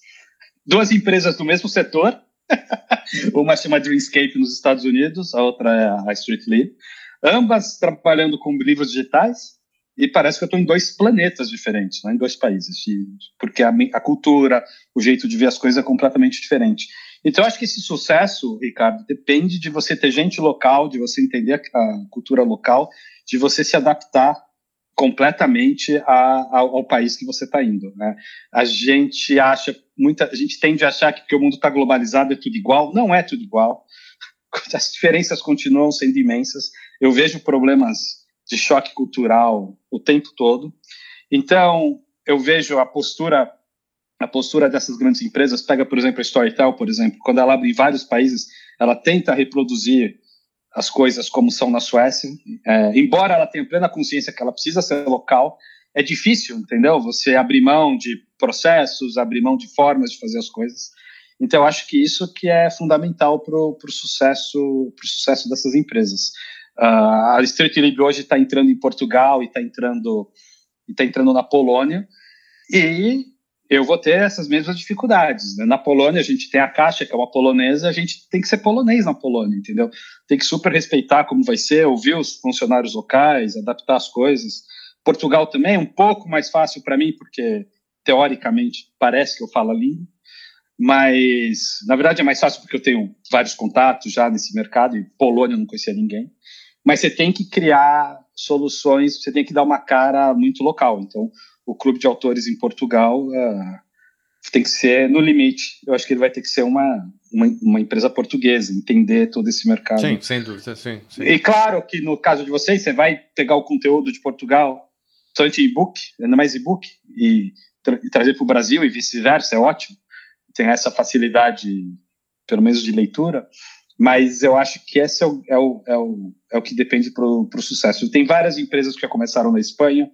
duas empresas do mesmo setor, [LAUGHS] uma chama Dreamscape nos Estados Unidos, a outra é a Street Lead, ambas trabalhando com livros digitais, e parece que eu estou em dois planetas diferentes, né, em dois países, porque a, a, cultura, o jeito de ver as coisas é completamente diferente. Então, acho que esse sucesso, Ricardo, depende de você ter gente local, de você entender a, a cultura local, de você se adaptar completamente a, ao, ao, país que você está indo. Né? A gente acha, muita, a gente tende a achar que porque o mundo está globalizado é tudo igual. Não é tudo igual. [LAUGHS] As diferenças continuam sendo imensas. Eu vejo problemas de choque cultural o tempo todo. Então, eu vejo a postura a postura dessas grandes empresas, pega, por exemplo, a Storytel, por exemplo, quando ela abre em vários países, ela tenta reproduzir as coisas como são na Suécia, é, embora ela tenha plena consciência que ela precisa ser local, é difícil, entendeu? Você abrir mão de processos, abrir mão de formas de fazer as coisas. Então, eu acho que isso que é fundamental para o sucesso, pro sucesso dessas empresas. Uh, a Street Lib hoje está entrando em Portugal e está entrando, tá entrando na Polônia. E eu vou ter essas mesmas dificuldades. Né? Na Polônia, a gente tem a Caixa, que é uma polonesa, a gente tem que ser polonês na Polônia, entendeu? Tem que super respeitar como vai ser, ouvir os funcionários locais, adaptar as coisas. Portugal também é um pouco mais fácil para mim, porque teoricamente parece que eu falo a língua, mas na verdade é mais fácil porque eu tenho vários contatos já nesse mercado e Polônia eu não conhecia ninguém mas você tem que criar soluções, você tem que dar uma cara muito local. Então, o clube de autores em Portugal uh, tem que ser no limite. Eu acho que ele vai ter que ser uma, uma, uma, empresa portuguesa, entender todo esse mercado. Sim, sem dúvida, sim, sim. E claro que no caso de vocês, você vai pegar o conteúdo de Portugal, tanto e-book, ainda mais e-book, e, e trazer para o Brasil e vice-versa, é ótimo. Tem essa facilidade, pelo menos de leitura. Mas eu acho que esse é o, é o, é o, é o que depende para o sucesso. Tem várias empresas que já começaram na Espanha,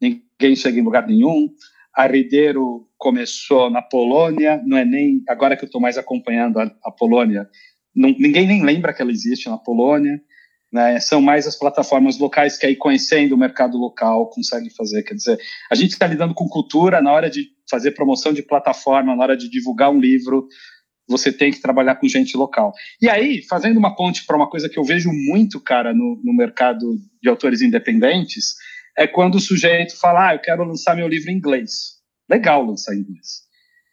ninguém chega em lugar nenhum. a Ribeiro começou na Polônia, não é nem agora que eu estou mais acompanhando a, a Polônia, não, ninguém nem lembra que ela existe na Polônia. Né, são mais as plataformas locais que aí conhecendo o mercado local conseguem fazer. Quer dizer, a gente está lidando com cultura na hora de fazer promoção de plataforma, na hora de divulgar um livro, você tem que trabalhar com gente local. E aí, fazendo uma ponte para uma coisa que eu vejo muito, cara, no, no mercado de autores independentes, é quando o sujeito fala, ah, eu quero lançar meu livro em inglês. Legal lançar em inglês.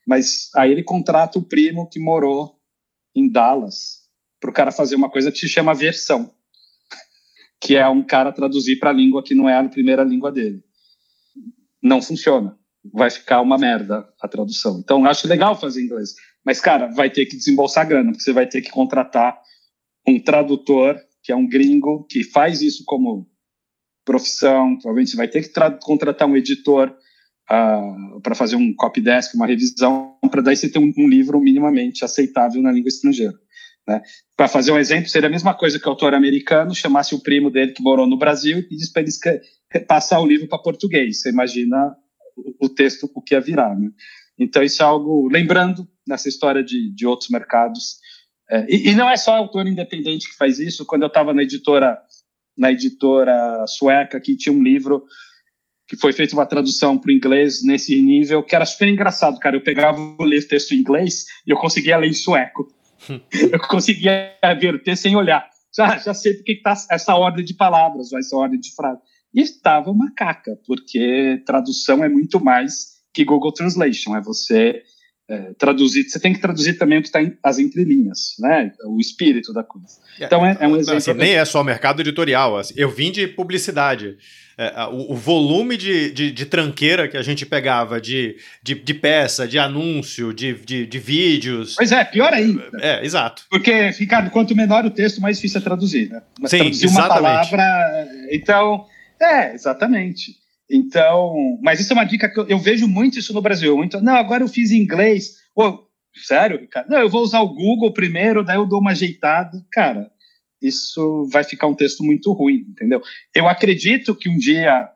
Mas aí ele contrata o primo que morou em Dallas para o cara fazer uma coisa que se chama versão, que é um cara traduzir para a língua que não é a primeira língua dele. Não funciona. Vai ficar uma merda a tradução. Então, acho legal fazer inglês. Mas, cara, vai ter que desembolsar grana, porque você vai ter que contratar um tradutor, que é um gringo, que faz isso como profissão. Provavelmente você vai ter que contratar um editor uh, ah, para fazer um copy desk, uma revisão, para daí você ter um, um, livro minimamente aceitável na língua estrangeira. Né? Para fazer um exemplo, seria a mesma coisa que o autor americano chamasse o primo dele que morou no Brasil e pedisse para ele passar o livro para português. Você imagina o, texto, o que ia virar. Né? Então, isso é algo, lembrando nessa história de, de outros mercados. É, e, e, não é só autor independente que faz isso. Quando eu estava na editora, na editora sueca, que tinha um livro que foi feito uma tradução para o inglês nesse nível, que era super engraçado, cara. Eu pegava o texto em inglês e eu conseguia ler em sueco. [LAUGHS] eu conseguia ver o texto sem olhar. Já, já sei porque está essa ordem de palavras, essa ordem de frases. E estava uma caca, porque tradução é muito mais que Google Translation. É você é, traduzir, você tem que traduzir também o que está as entrelinhas, né? O espírito da coisa. É, então é, é um exemplo. Assim, nem é só mercado editorial. Assim, eu vim de publicidade. É, o, o, volume de, de, de, tranqueira que a gente pegava de, de, de peça, de anúncio, de, de, de, vídeos. Pois é, pior ainda. É, exato. Porque, Ricardo, quanto menor o texto, mais difícil é traduzir, né? Mas Sim, traduzir exatamente. uma palavra. Então, é, exatamente. Então, mas isso é uma dica que eu, eu vejo muito isso no Brasil. Muito, não, agora eu fiz inglês. Pô, sério, Ricardo? Não, eu vou usar o Google primeiro, daí eu dou uma ajeitada. Cara, isso vai ficar um texto muito ruim, entendeu? Eu acredito que um dia,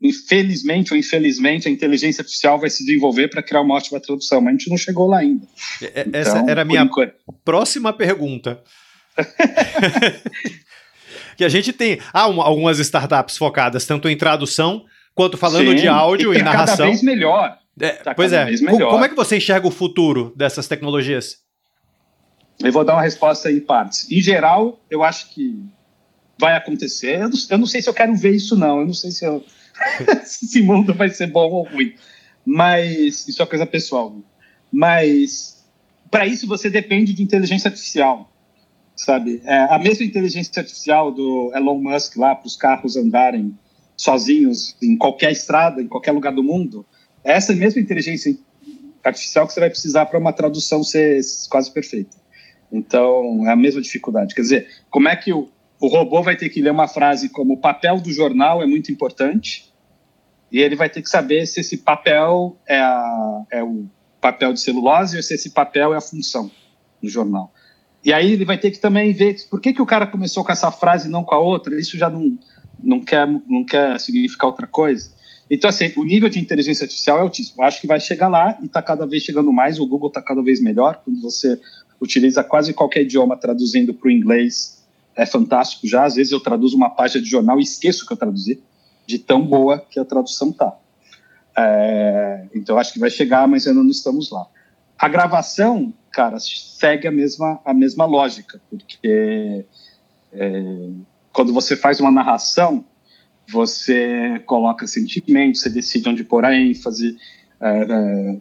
infelizmente ou infelizmente, a inteligência artificial vai se desenvolver para criar uma ótima tradução, mas a gente não chegou lá ainda. É, é, essa então, era a minha enquanto... próxima pergunta. [LAUGHS] [LAUGHS] que a gente tem ah, algumas startups focadas tanto em tradução quanto falando Sim, de áudio e, e narração. Cada vez melhor. É, tá pois é. Melhor. Como é que você enxerga o futuro dessas tecnologias? Eu vou dar uma resposta em partes. Em geral, eu acho que vai acontecer. Eu não, eu não sei se eu quero ver isso, não. Eu não sei se, eu, [LAUGHS] se esse mundo vai ser bom ou ruim. Mas isso é coisa pessoal. Mas para isso você depende de inteligência artificial, sabe? É, a mesma inteligência artificial do Elon Musk lá para os carros andarem sozinhos em qualquer estrada, em qualquer lugar do mundo, é essa mesma inteligência artificial que você vai precisar para uma tradução ser quase perfeita. Então, é a mesma dificuldade. Quer dizer, como é que o, o robô vai ter que ler uma frase como o papel do jornal é muito importante e ele vai ter que saber se esse papel é, a, é o papel de celulose ou se esse papel é a função do jornal. E aí ele vai ter que também ver por que, que o cara começou com essa frase e não com a outra. Isso já não, não quer, não quer significar outra coisa. Então, assim, o nível de inteligência artificial é altíssimo. Eu acho que vai chegar lá e está cada vez chegando mais. O Google está cada vez melhor. Quando você utiliza quase qualquer idioma traduzindo para o inglês, é fantástico já. Às vezes eu traduzo uma página de jornal e esqueço que eu traduzi, de tão boa que a tradução tá. É, então, acho que vai chegar, mas ainda não estamos lá. A gravação, cara, segue a mesma, a mesma lógica, porque é, quando você faz uma narração, você coloca sentimentos, você decide onde pôr a ênfase. É, é,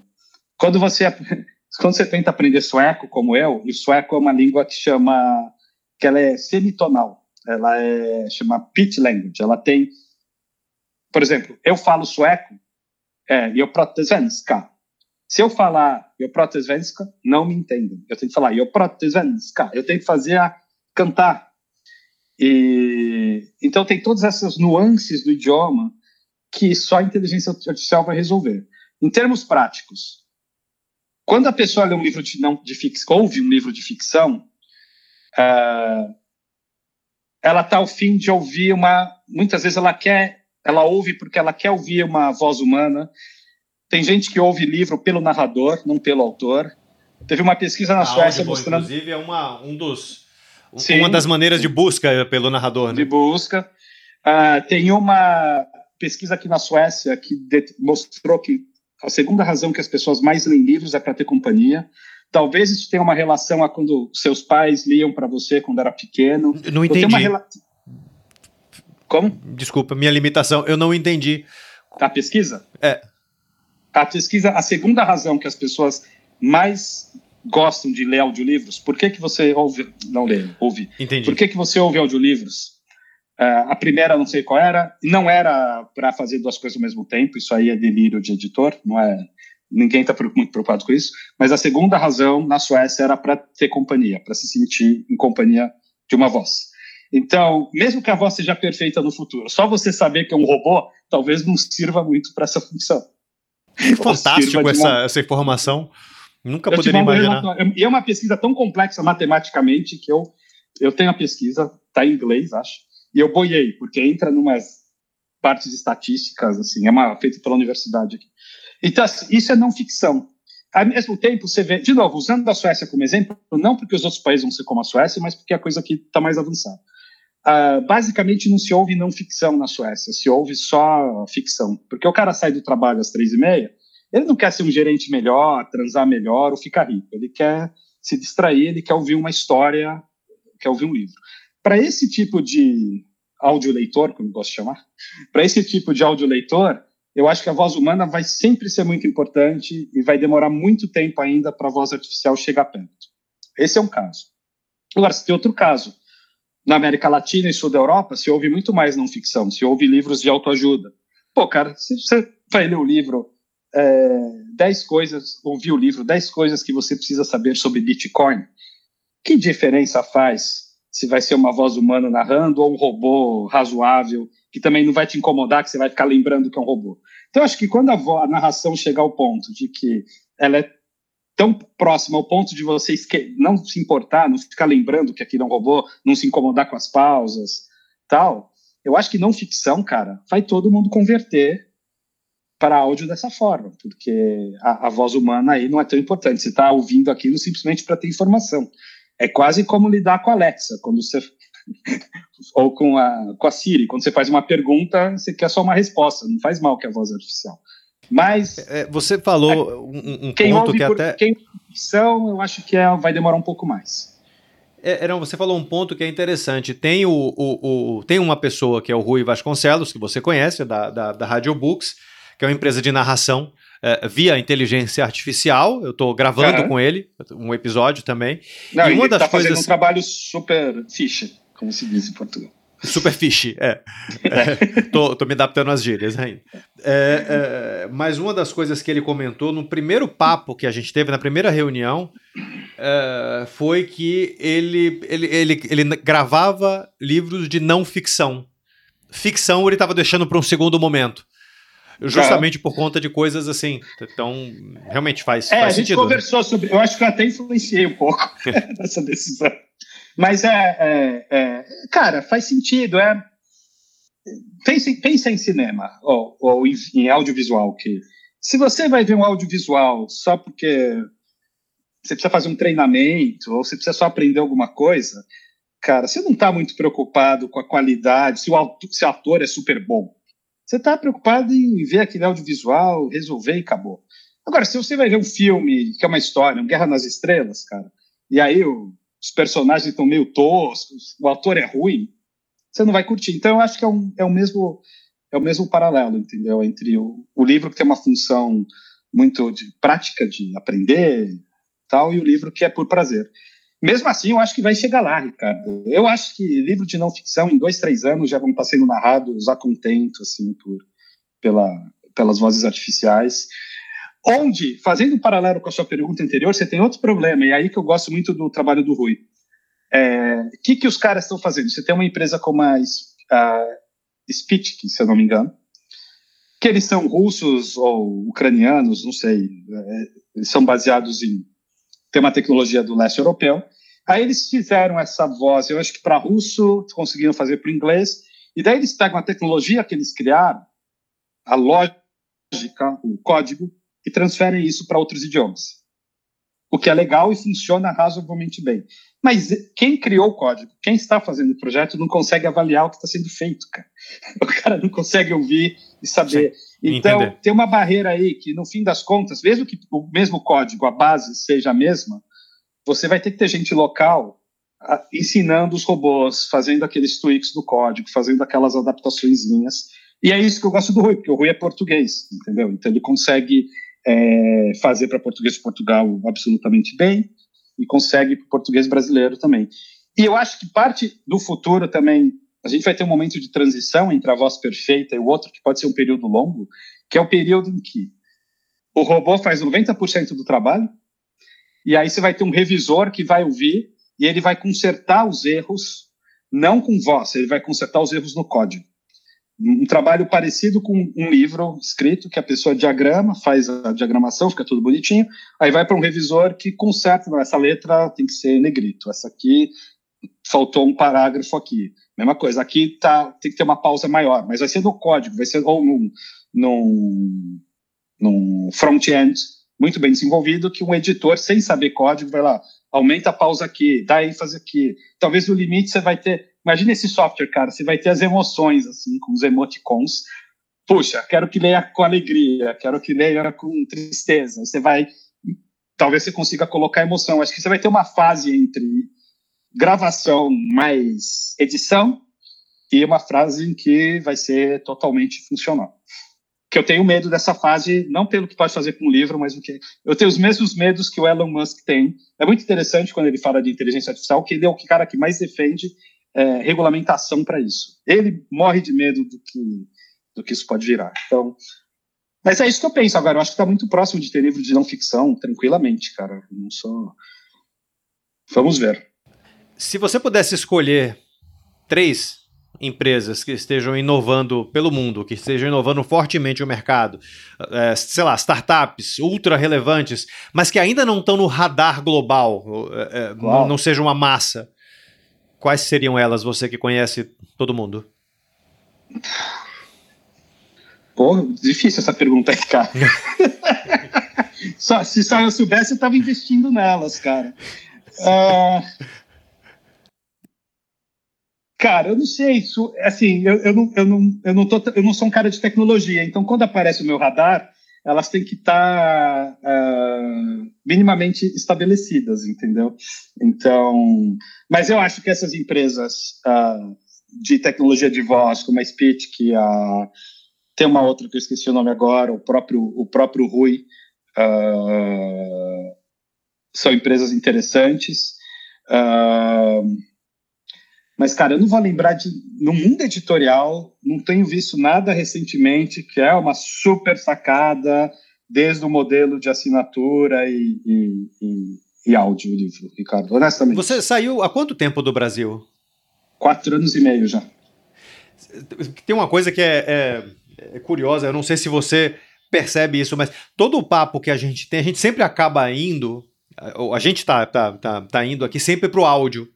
quando você [LAUGHS] quando você tenta aprender sueco, como eu, e o sueco é uma língua que chama que ela é semitonal, ela é chama pitch language, ela tem, por exemplo, eu falo sueco, é, eu protesvenska. Se eu falar eu protesvenska, não me entendem. Eu tenho que falar eu protesvenska. Eu tenho que fazer a cantar e, então, tem todas essas nuances do idioma que só a inteligência artificial vai resolver. Em termos práticos, quando a pessoa lê um livro de, não, de ficção, ouve um livro de ficção, uh, ela está ao fim de ouvir uma. Muitas vezes ela quer, ela ouve porque ela quer ouvir uma voz humana. Tem gente que ouve livro pelo narrador, não pelo autor. Teve uma pesquisa na a Suécia Audible, mostrando. Inclusive, é uma, um dos, Sim. uma das maneiras de busca pelo narrador. Né? de busca. Ah, tem uma pesquisa aqui na Suécia que mostrou que a segunda razão que as pessoas mais leem livros é para ter companhia. Talvez isso tenha uma relação a quando seus pais liam para você quando era pequeno. Não entendi. Como? Desculpa, minha limitação. Eu não entendi. A pesquisa? É. A pesquisa, a segunda razão que as pessoas mais gostam de ler audiolivros, por que, que você ouve, não lê, ouve, Entendi. Por que, que você ouve audiolivros? Uh, a primeira, não sei qual era, não era para fazer duas coisas ao mesmo tempo, isso aí é delírio de editor, não é. Ninguém está muito preocupado com isso. Mas a segunda razão na Suécia era para ter companhia, para se sentir em companhia de uma voz. Então, mesmo que a voz seja perfeita no futuro, só você saber que é um robô, talvez não sirva muito para essa função. Fantástico essa, essa informação. Nunca eu poderia imaginar. relatório. E é uma pesquisa tão complexa matematicamente que eu, eu tenho a pesquisa, está em inglês, acho, e eu boiei, porque entra numas partes estatísticas, assim, é uma feita pela universidade aqui. Então, assim, isso é não ficção. Ao mesmo tempo, você vê, de novo, usando a Suécia como exemplo, não porque os outros países vão ser como a Suécia, mas porque a coisa aqui está mais avançada. Ah, basicamente, não se ouve não ficção na Suécia, se ouve só ficção. Porque o cara sai do trabalho às três e meia, ele não quer ser um gerente melhor, transar melhor ou ficar rico. Ele quer se distrair, ele quer ouvir uma história, quer ouvir um livro. Para esse tipo de audioleitor, como eu gosto de chamar, para esse tipo de audioleitor, eu acho que a voz humana vai sempre ser muito importante e vai demorar muito tempo ainda para a voz artificial chegar perto. Esse é um caso. Agora, se tem outro caso. Na América Latina e Sul da Europa, se ouve muito mais não ficção, se ouve livros de autoajuda. Pô, cara, se você vai ler o livro é, 10 coisas, ouvir o livro 10 coisas que você precisa saber sobre Bitcoin, que diferença faz se vai ser uma voz humana narrando ou um robô razoável, que também não vai te incomodar, que você vai ficar lembrando que é um robô. Então, acho que quando a, a narração chegar ao ponto de que ela é tão próxima ao ponto de você esque- não se importar, não ficar lembrando que aquilo é um robô, não se incomodar com as pausas, tal, eu acho que não ficção, cara, vai todo mundo converter para áudio dessa forma, porque a, a voz humana aí não é tão importante. Você está ouvindo aquilo simplesmente para ter informação. É quase como lidar com a Alexa, quando você [LAUGHS] ou com a, com a Siri, quando você faz uma pergunta, você quer só uma resposta, não faz mal que a voz artificial. Mas É, você falou um, um quem ponto que por, até. quem ficção, eu acho que é, vai demorar um pouco mais. É, você falou um ponto que é interessante. Tem, o, o, o- tem uma pessoa que é o Rui Vasconcelos, que você conhece, da, da, da Radio Books, que é uma empresa de narração é, via inteligência artificial. Eu estou gravando Aham. com ele um episódio também. Não, E uma ele das está fazendo coisas- um trabalho super ficha, como se diz em Portugal. Superficie, é. [LAUGHS] É, tô, tô me adaptando às gírias ainda. É, é, mas uma das coisas que ele comentou no primeiro papo que a gente teve, na primeira reunião, é, foi que ele, ele, ele, ele gravava livros de não ficção. Ficção ele estava deixando para um segundo momento. Justamente por conta de coisas assim. Então, realmente faz, É, faz a gente sentido. né? conversou sobre. Eu acho que eu até influenciei um pouco [LAUGHS] [LAUGHS] nessa decisão. Mas é, é, é, Cara, faz sentido. É, pensa, em- pensa em cinema ou, ou em, em audiovisual. que Se você vai ver um audiovisual só porque você precisa fazer um treinamento ou você precisa só aprender alguma coisa, cara, você não está muito preocupado com a qualidade, se o, se o ator é super bom. Você está preocupado em ver aquele audiovisual, resolver e acabou. Agora, se você vai ver um filme que é uma história, um Guerra nas Estrelas, cara, e aí o- os personagens estão meio toscos, o ator é ruim, você não vai curtir. Então, eu acho que é, um, é o mesmo é o mesmo paralelo, entendeu? Entre o, o livro que tem uma função muito de prática de aprender tal e o livro que é por prazer. Mesmo assim, eu acho que vai chegar lá, Ricardo. Eu acho que livro de não ficção, em dois, três anos, já vão estar sendo narrados a contento, assim, por, pela, pelas vozes artificiais. Onde, fazendo um paralelo com a sua pergunta anterior, você tem outro problema, e é aí que eu gosto muito do trabalho do Rui. O que, que os caras estão fazendo? Você tem uma empresa como a, a Spitk, se eu não me engano, que eles são russos ou ucranianos, não sei, é, eles são baseados em tem uma tecnologia do leste europeu. Aí eles fizeram essa voz, eu acho que para russo conseguiram fazer para inglês, e daí eles pegam a tecnologia que eles criaram, a lógica, o código, e transferem isso para outros idiomas. O que é legal e funciona razoavelmente bem. Mas quem criou o código, quem está fazendo o projeto, não consegue avaliar o que está sendo feito, cara. [LAUGHS] O cara não consegue ouvir e saber. Sim, então, entender. tem uma barreira aí que, no fim das contas, mesmo que o mesmo código, a base seja a mesma, você vai ter que ter gente local a, ensinando os robôs, fazendo aqueles tweaks do código, fazendo aquelas adaptaçõezinhas. E é isso que eu gosto do Rui, porque o Rui é português, entendeu? Então ele consegue é, fazer para português de Portugal absolutamente bem e consegue para português brasileiro também. E eu acho que parte do futuro também, a gente vai ter um momento de transição entre a voz perfeita e o outro, que pode ser um período longo, que é o período em que o robô faz 90% do trabalho, e aí você vai ter um revisor que vai ouvir e ele vai consertar os erros, não com voz, ele vai consertar os erros no código. Um trabalho parecido com um livro escrito que a pessoa diagrama, faz a diagramação, fica tudo bonitinho, aí vai para um revisor que conserta, essa letra tem que ser negrito, essa aqui faltou um parágrafo aqui. Mesma coisa, aqui tá, tem que ter uma pausa maior, mas vai ser no código, vai ser ou num, num, num front-end muito bem desenvolvido que um editor, sem saber código, vai lá, aumenta a pausa aqui, dá ênfase aqui. Talvez no limite você vai ter Imagina esse software, cara, você vai ter as emoções, assim, com os emoticons. Puxa, quero que leia com alegria, quero que leia com tristeza. Você vai, talvez você consiga colocar emoção. Acho que você vai ter uma fase entre gravação mais edição e uma frase em que vai ser totalmente funcional. Que eu tenho medo dessa fase, não pelo que pode fazer com o livro, mas o que eu tenho os mesmos medos que o Elon Musk tem. É muito interessante quando ele fala de inteligência artificial, que ele é o cara que mais defende é, regulamentação para isso. Ele morre de medo do que, do que isso pode virar. Então, mas é isso que eu penso agora. Eu acho que está muito próximo de ter livro de não ficção, tranquilamente, cara. Não sou. Vamos ver. Se você pudesse escolher três empresas que estejam inovando pelo mundo, que estejam inovando fortemente o mercado, é, sei lá, startups ultra relevantes, mas que ainda não estão no radar global, é, não, não seja uma massa. Quais seriam elas, você que conhece todo mundo? Pô, difícil essa pergunta aí, cara. [LAUGHS] só, se só eu soubesse, eu estava investindo nelas, cara. Uh... Cara, eu não sei, isso, assim, eu, eu, não, eu, não, eu, não tô, eu não sou um cara de tecnologia, então quando aparece o meu radar, elas têm que estar tá, uh, minimamente estabelecidas, entendeu? Então, mas eu acho que essas empresas uh, de tecnologia de voz, como a Speech, que uh, tem uma outra que eu esqueci o nome agora, o próprio, o próprio Rui, são empresas interessantes. Uh, mas, cara, eu não vou lembrar de. No mundo editorial, não tenho visto nada recentemente que é uma super sacada, desde o modelo de assinatura e, e, e, e áudio livro, Ricardo, honestamente. Você saiu há quanto tempo do Brasil? Quatro anos e meio já. Tem uma coisa que é, é, é curiosa, eu não sei se você percebe isso, mas todo o papo que a gente tem, a gente sempre acaba indo, a gente está tá, tá, tá indo aqui sempre para o áudio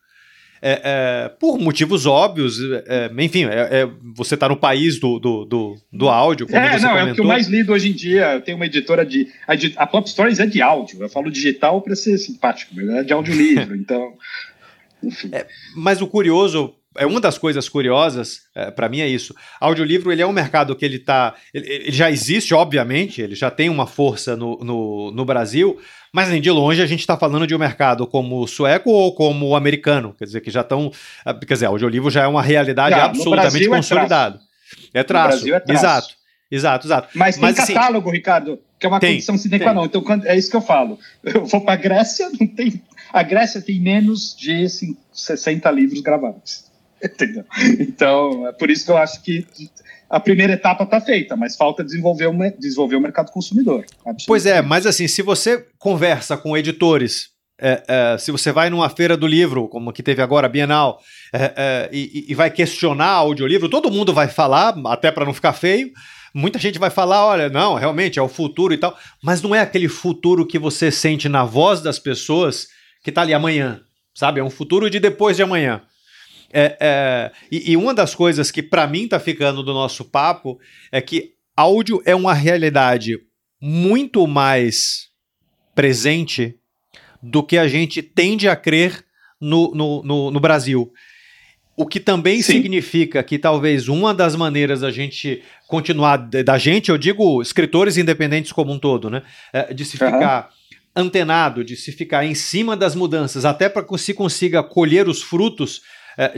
é, é, por motivos óbvios, é, é enfim, é, é, você está no país do, do, do, do áudio. é, não, comentou. é o que eu mais lido hoje em dia. Eu tenho uma editora de. A, a Pop Stories é de áudio. Eu falo digital para ser simpático, mas é de audiolivro, [LAUGHS] então. Enfim. mas o curioso é uma das coisas curiosas é, para mim é isso. Audiolivro ele é um mercado que ele tá, ele, ele, já existe, obviamente, ele já tem uma força no, no, no Brasil, mas nem de longe a gente está falando de um mercado como o sueco ou como o americano, quer dizer, que já estão. Ah, quer dizer, audiolivro já é uma realidade já, absolutamente consolidada. É traço. É traço. Exato. Exato, exato. Mas, Mas tem assim, catálogo, Ricardo, que é uma tem, condição sine qua non. Então, quando, é isso que eu falo. Eu vou para a Grécia, [LAUGHS] não tem. A Grécia tem menos de 60 livros gravados. [LAUGHS] Entendeu? Então, é por isso que eu acho que a primeira etapa está feita, mas falta desenvolver o, desenvolver o mercado consumidor. Pois é, mas assim, se você conversa com editores, é, é, se você vai numa feira do livro, como que teve agora, a Bienal, é, é e, e, vai questionar audiolivro, todo mundo vai falar, até para não ficar feio. Muita gente vai falar, olha, não, realmente é o futuro e tal, mas não é aquele futuro que você sente na voz das pessoas que está ali amanhã, sabe? É um futuro de depois de amanhã. É, é, e, e, uma das coisas que para mim tá ficando do nosso papo é que áudio é uma realidade muito mais presente do que a gente tende a crer no, no, no, no Brasil. O que também Sim. significa que talvez uma das maneiras da gente continuar, da gente, eu digo escritores independentes como um todo, né? É, de se ficar uhum. antenado, de se ficar em cima das mudanças, até para que se consiga colher os frutos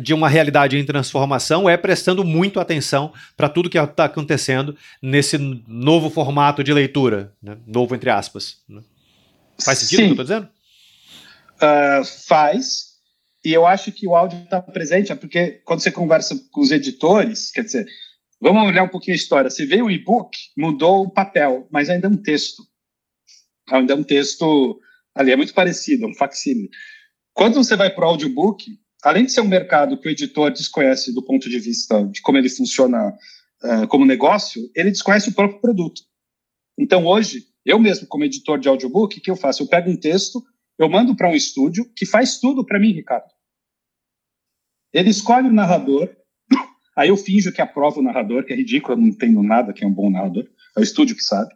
de uma realidade em transformação, é prestando muito atenção para tudo que está acontecendo nesse novo formato de leitura, né? novo entre aspas. Né? Faz sentido Sim. o que eu estou dizendo? Uh, faz. E eu acho que o áudio está presente, é porque quando você conversa com os editores, quer dizer, vamos olhar um pouquinho a história. Se veio o e-book, mudou o papel, mas ainda é um texto. Ainda é um texto ali, é muito parecido, é um facsímile. Quando você vai para o audiobook, além de ser um mercado que o editor desconhece do ponto de vista de como ele funciona uh, como negócio, ele desconhece o próprio produto. Então, hoje, eu mesmo, como editor de audiobook, o que eu faço? Eu pego um texto, eu mando para um estúdio que faz tudo para mim, Ricardo. Ele escolhe o narrador, [COUGHS] aí eu finjo que aprovo o narrador, que é ridículo, eu não entendo nada que é um bom narrador, é o estúdio que sabe.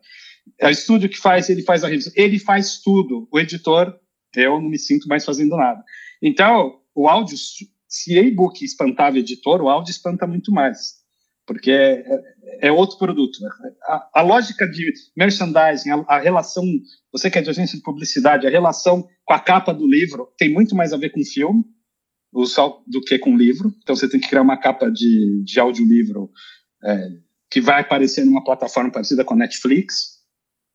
É o estúdio que faz, ele faz a revisão, ele faz tudo. O editor, eu não me sinto mais fazendo nada. Então, o áudio, se e-book espantava editor, o áudio espanta muito mais, porque é, é, é outro produto. Né? A, a, lógica de merchandising, a, a relação, você que é de agência de publicidade, a relação com a capa do livro tem muito mais a ver com filme, do que com livro. Então você tem que criar uma capa de, de audiolivro é, que vai aparecer numa plataforma parecida com a Netflix.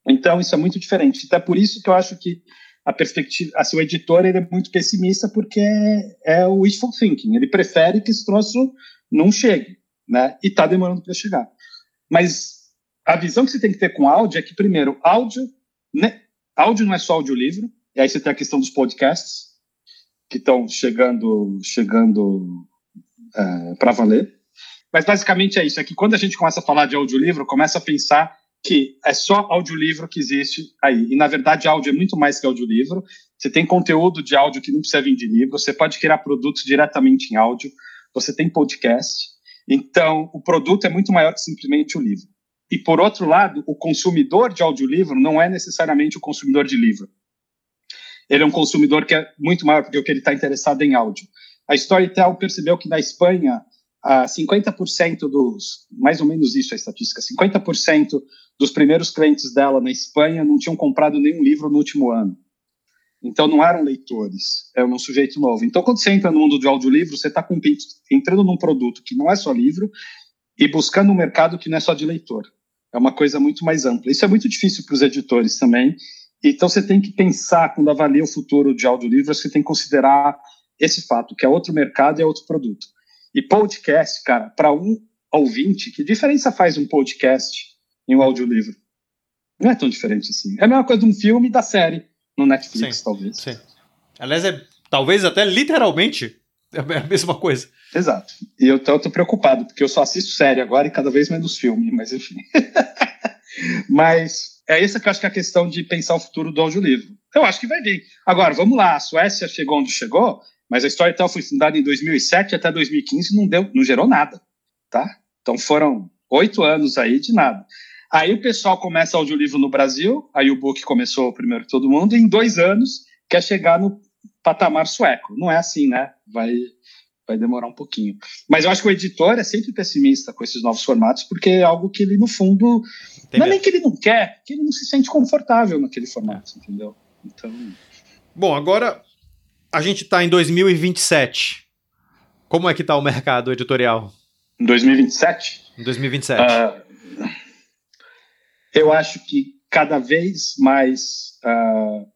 Então isso é muito diferente. Então é por isso que eu acho que a perspectiva, assim, o editor ele é muito pessimista porque é, o wishful thinking. Ele prefere que esse troço não chegue, né? E está demorando para chegar. Mas a visão que você tem que ter com áudio é que primeiro áudio, né? Áudio não é só audiolivro. E aí você tem a questão dos podcasts que estão chegando, chegando é, para valer. Mas basicamente é isso, é que quando a gente começa a falar de audiolivro, começa a pensar que é só audiolivro que existe aí. E, na verdade, áudio é muito mais que audiolivro. Você tem conteúdo de áudio que não precisa vir de livro, você pode criar produtos diretamente em áudio, você tem podcast. Então, o produto é muito maior que simplesmente o livro. E, por outro lado, o consumidor de audiolivro não é necessariamente o consumidor de livro ele é um consumidor que é muito maior, porque ele está interessado em áudio. A Storytel percebeu que na Espanha, 50% dos, mais ou menos isso é a estatística, 50% dos primeiros clientes dela na Espanha não tinham comprado nenhum livro no último ano. Então não eram leitores, é um sujeito novo. Então quando você entra no mundo de audiolivro, você está entrando num produto que não é só livro e buscando um mercado que não é só de leitor. É uma coisa muito mais ampla. Isso é muito difícil para os editores também, então você tem que pensar, quando avalia o futuro de audiolivros, você tem que considerar esse fato, que é outro mercado e é outro produto. E podcast, cara, para um ouvinte, que diferença faz um podcast em um audiolivro? Não é tão diferente assim. É a mesma coisa de um filme e da série no Netflix, sim, talvez. Sim. Aliás, é talvez até literalmente é a mesma coisa. Exato. E eu tô, eu tô preocupado, porque eu só assisto série agora e cada vez menos filme, mas enfim. [LAUGHS] mas é essa que eu acho que é a questão de pensar o futuro do audiolivro. Eu acho que vai vir. Agora, vamos lá, a Suécia chegou onde chegou, mas a Storytel foi fundada em 2007 até 2015 não deu, não gerou nada, tá? Então foram oito anos aí de nada. Aí o pessoal começa audiolivro no Brasil, aí o book começou primeiro que todo mundo, e em dois anos quer chegar no patamar sueco. Não é assim, né? Vai, vai demorar um pouquinho. Mas eu acho que o editor é sempre pessimista com esses novos formatos, porque é algo que ele, no fundo, Tem não é nem que ele não quer, que ele não se sente confortável naquele formato, entendeu? Então. Bom, agora a gente está em 2027. Como é que está o mercado editorial? Em 2027? Em 2027. Uh, eu acho que cada vez mais. Uh,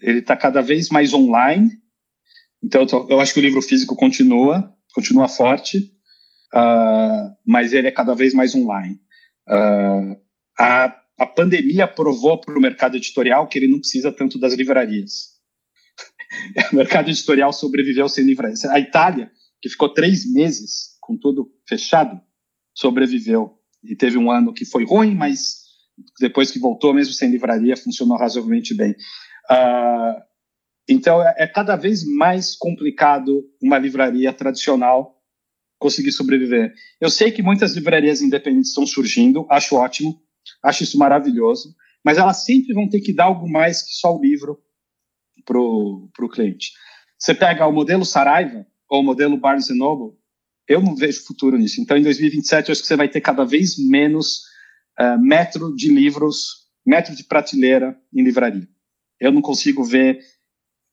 ele está cada vez mais online então, eu, tô, eu, acho que o livro físico continua, continua forte, uh, mas ele é cada vez mais online. Uh, a, a pandemia provou para o mercado editorial que ele não precisa tanto das livrarias. [LAUGHS] o mercado editorial sobreviveu sem livrarias. A Itália, que ficou três meses com tudo fechado, sobreviveu. E teve um ano que foi ruim, mas depois que voltou, mesmo sem livraria, funcionou razoavelmente bem. Uh, então, é, é cada vez mais complicado uma livraria tradicional conseguir sobreviver. Eu sei que muitas livrarias independentes estão surgindo, acho ótimo, acho isso maravilhoso, mas elas sempre vão ter que dar algo mais que só o livro para o cliente. Você pega o modelo Saraiva ou o modelo Barnes Noble, eu não vejo futuro nisso. Então, em 2027, eu acho que você vai ter cada vez menos uh, metro de livros, metro de prateleira em livraria. Eu não consigo ver,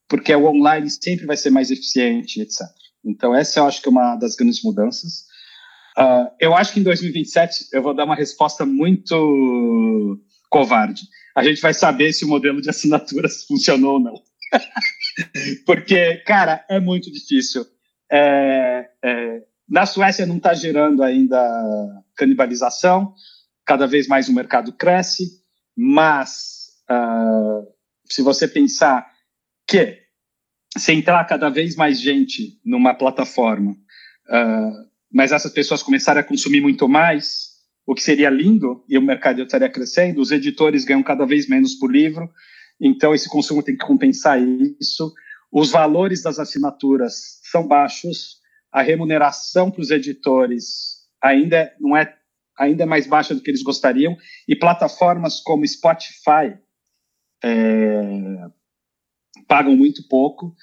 porque o online sempre vai ser mais eficiente, etc. Então, essa eu acho que é uma das grandes mudanças. Uh, eu acho que em 2027 eu vou dar uma resposta muito covarde. A gente vai saber se o modelo de assinaturas [LAUGHS] funcionou ou não. [LAUGHS] Porque, cara, é muito difícil. É, é, na Suécia não está gerando ainda canibalização, cada vez mais o mercado cresce, mas uh, se você pensar que se entrar cada vez mais gente numa plataforma, uh, mas essas pessoas começarem a consumir muito mais, o que seria lindo, e o mercado estaria crescendo, os editores ganham cada vez menos por livro, então esse consumo tem que compensar isso. Os valores das assinaturas são baixos, a remuneração para os editores ainda não é ainda é mais baixa do que eles gostariam e plataformas como Spotify é, pagam muito pouco.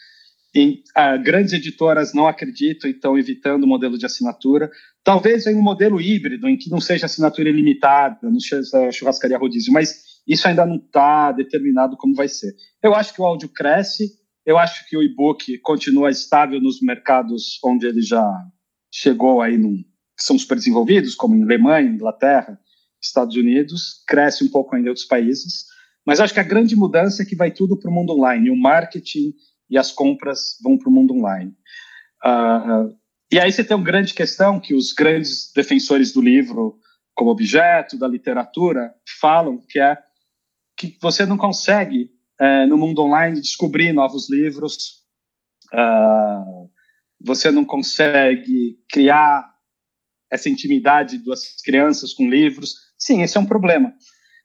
E, uh, grandes editoras não acreditam e estão evitando o modelo de assinatura. Talvez venha um modelo híbrido, em que não seja assinatura ilimitada, não seja churrascaria rodízio, mas isso ainda não está determinado como vai ser. Eu acho que o áudio cresce, eu acho que o e-book continua estável nos mercados onde ele já chegou aí, num, que são super desenvolvidos, como em Alemanha, Inglaterra, Estados Unidos, cresce um pouco ainda em outros países, mas acho que a grande mudança é que vai tudo para o mundo online. O marketing e as compras vão para o mundo online. Uh, e aí você tem uma grande questão que os grandes defensores do livro como objeto, da literatura, falam, que é que você não consegue, é, no mundo online, descobrir novos livros, uh, você não consegue criar essa intimidade das crianças com livros. Sim, esse é um problema.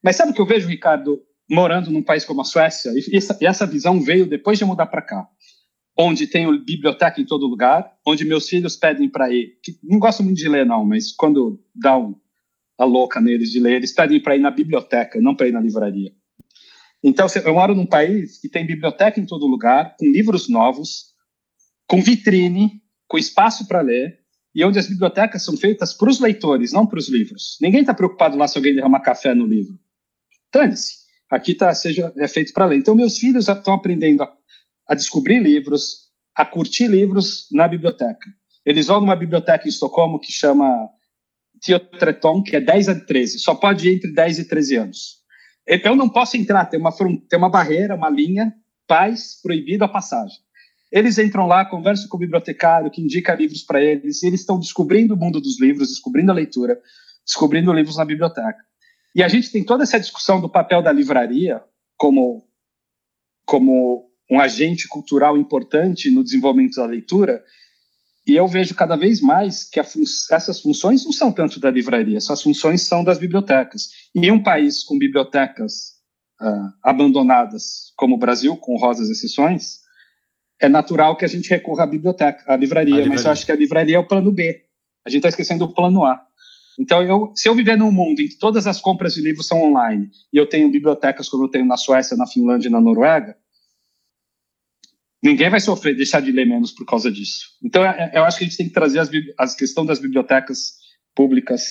Mas sabe o que eu vejo, Ricardo, morando num país como a Suécia, e essa, e essa visão veio depois de mudar para cá, onde tem biblioteca em todo lugar, onde meus filhos pedem para ir, não gosto muito de ler não, mas quando dá um, a louca neles de ler, eles pedem para ir na biblioteca, não para ir na livraria. Então, eu moro num país que tem biblioteca em todo lugar, com livros novos, com vitrine, com espaço para ler, e onde as bibliotecas são feitas para os leitores, não para os livros. Ninguém está preocupado lá se alguém derrama café no livro. Dane-se aqui tá, seja, é feito para ler. Então, meus filhos estão aprendendo a, a, descobrir livros, a curtir livros na biblioteca. Eles vão numa biblioteca em Estocolmo que chama Teotreton, que é 10 a 13, só pode ir entre 10 e 13 anos. Eu não posso entrar, tem uma, tem uma barreira, uma linha, pais, proibido a passagem. Eles entram lá, conversam com o bibliotecário, que indica livros para eles, e eles estão descobrindo o mundo dos livros, descobrindo a leitura, descobrindo livros na biblioteca. E a gente tem toda essa discussão do papel da livraria como, como um agente cultural importante no desenvolvimento da leitura, e eu vejo cada vez mais que fun essas funções não são tanto da livraria, essas funções são das bibliotecas. E em um país com bibliotecas uh, abandonadas, como o Brasil, com rosas exceções, é natural que a gente recorra à biblioteca, à livraria, livraria. mas eu acho que a livraria é o plano B. A gente está esquecendo o plano A. Então, eu, se eu viver num mundo em que todas as compras de livros são online e eu tenho bibliotecas como eu tenho na Suécia, na Finlândia e na Noruega, ninguém vai sofrer, deixar de ler menos por causa disso. Então, é, é, eu acho que a gente tem que trazer as, as questão das bibliotecas públicas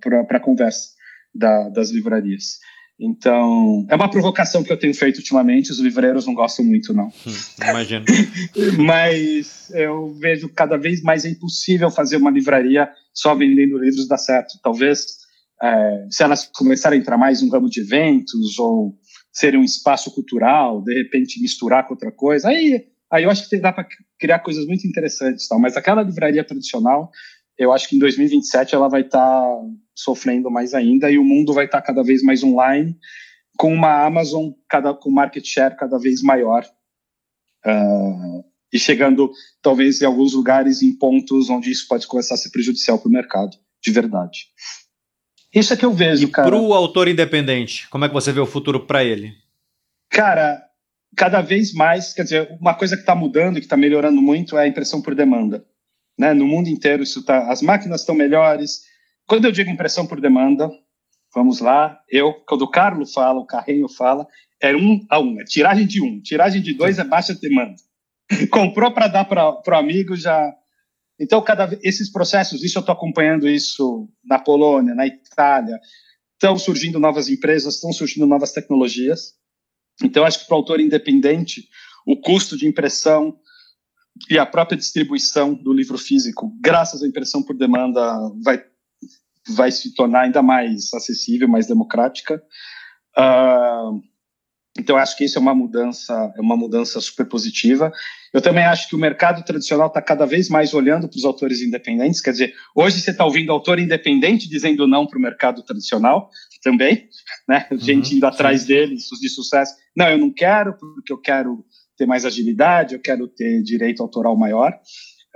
para a conversa da, das livrarias. Então, é uma provocação que eu tenho feito ultimamente, os livreiros não gostam muito, não. Hum, imagino. [LAUGHS] Mas eu vejo cada vez mais é impossível fazer uma livraria só vendendo livros dar certo. Talvez, é, se elas começarem a entrar mais no ramo de eventos ou ser um espaço cultural, de repente misturar com outra coisa, aí, aí eu acho que dá para criar coisas muito interessantes. Tal. Mas aquela livraria tradicional, eu acho que em 2027 ela vai estar tá sofrendo mais ainda e o mundo vai estar tá cada vez mais online, com uma Amazon cada, com market share cada vez maior. Uh, e chegando, talvez, em alguns lugares, em pontos onde isso pode começar a ser prejudicial para o mercado, de verdade. Isso é que eu vejo, e cara. Para o autor independente, como é que você vê o futuro para ele? Cara, cada vez mais, quer dizer, uma coisa que está mudando e que está melhorando muito é a impressão por demanda. Né? No mundo inteiro, isso tá, as máquinas estão melhores. Quando eu digo impressão por demanda, vamos lá. Eu, quando o Carlos fala, o Carreño fala, é um a um, é tiragem de um. Tiragem de dois é baixa demanda. [LAUGHS] Comprou para dar para o amigo já. Então, cada esses processos, isso eu estou acompanhando isso na Polônia, na Itália, estão surgindo novas empresas, estão surgindo novas tecnologias. Então, acho que para o autor independente, o custo de impressão e a própria distribuição do livro físico, graças à impressão por demanda, vai, vai se tornar ainda mais acessível, mais democrática. Uh, então, acho que isso é uma mudança, é uma mudança super positiva. Eu também acho que o mercado tradicional está cada vez mais olhando para os autores independentes. Quer dizer, hoje você está ouvindo autor independente dizendo não para o mercado tradicional também, né? Uhum, Gente indo atrás sim. deles, de sucesso. Não, eu não quero, porque eu quero ter mais agilidade, eu quero ter direito autoral maior.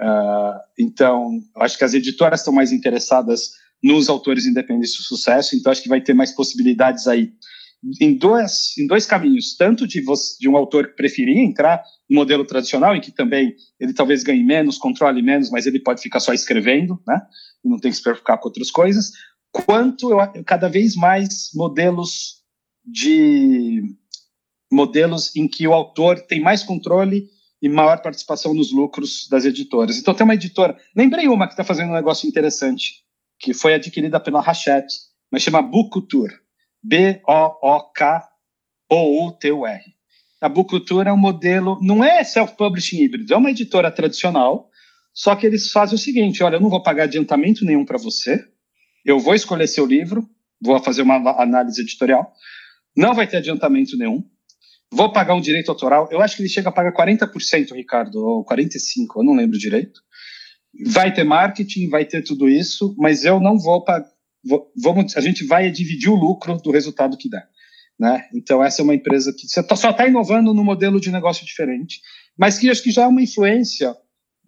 Uh, então, acho que as editoras estão mais interessadas nos autores independentes de sucesso, então acho que vai ter mais possibilidades aí em dois, em dois caminhos, tanto de, você, de um autor que preferir entrar no modelo tradicional, em que também ele talvez ganhe menos, controle menos, mas ele pode ficar só escrevendo, né? E não tem que se preocupar com outras coisas, quanto eu, cada vez mais modelos de modelos em que o autor tem mais controle e maior participação nos lucros das editoras. Então tem uma editora, lembrei uma que está fazendo um negócio interessante, que foi adquirida pela Hachette, mas chama Book Culture. B-O-O-K-O-U-T-U-R. A Book Culture é um modelo, não é self-publishing híbrido, é uma editora tradicional, só que eles fazem o seguinte: olha, eu não vou pagar adiantamento nenhum para você, eu vou escolher seu livro, vou fazer uma análise editorial, não vai ter adiantamento nenhum, vou pagar um direito autoral, eu acho que ele chega a pagar 40%, Ricardo, ou 45%, eu não lembro direito. Vai ter marketing, vai ter tudo isso, mas eu não vou pagar vamos, a gente vai dividir o lucro do resultado que dá. Né? Então, essa é uma empresa que tá, só está inovando no modelo de negócio diferente, mas que acho que já é uma influência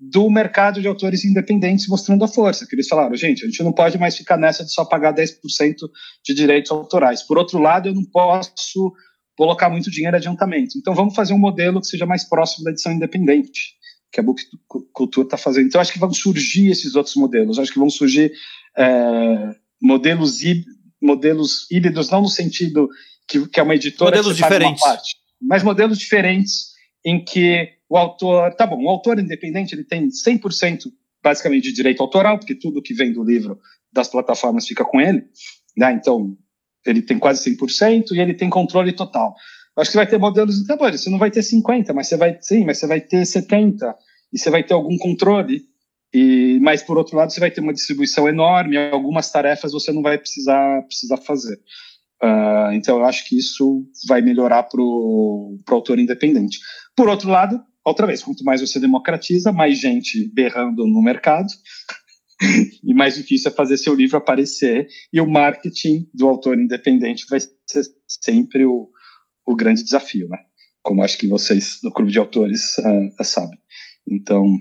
do mercado de autores independentes mostrando a força, que eles falaram, gente, a gente não pode mais ficar nessa de só pagar 10% de direitos autorais. Por outro lado, eu não posso colocar muito dinheiro adiantamento. Então, vamos fazer um modelo que seja mais próximo da edição independente, que a Book Culture está fazendo. Então, acho que vão surgir esses outros modelos. Acho que vão surgir é, modelos, modelos híbridos, não no sentido que, que é uma editora. Modelos diferentes. Parte, mas modelos diferentes em que o autor. Tá bom, o autor independente ele tem 100% basicamente de direito autoral, porque tudo que vem do livro das plataformas fica com ele. Né? Então, ele tem quase 100% e ele tem controle total. Acho que vai ter modelos então, você não vai ter 50, mas você vai sim, mas você vai ter 70 e você vai ter algum controle e, mas, por outro lado, você vai ter uma distribuição enorme, algumas tarefas você não vai precisar, precisar fazer. Uh, então, eu acho que isso vai melhorar para o autor independente. Por outro lado, outra vez, quanto mais você democratiza, mais gente berrando no mercado, [LAUGHS] e mais difícil é fazer seu livro aparecer, e o marketing do autor independente vai ser sempre o, o grande desafio, né? Como acho que vocês, no Clube de Autores, uh, sabem. Então,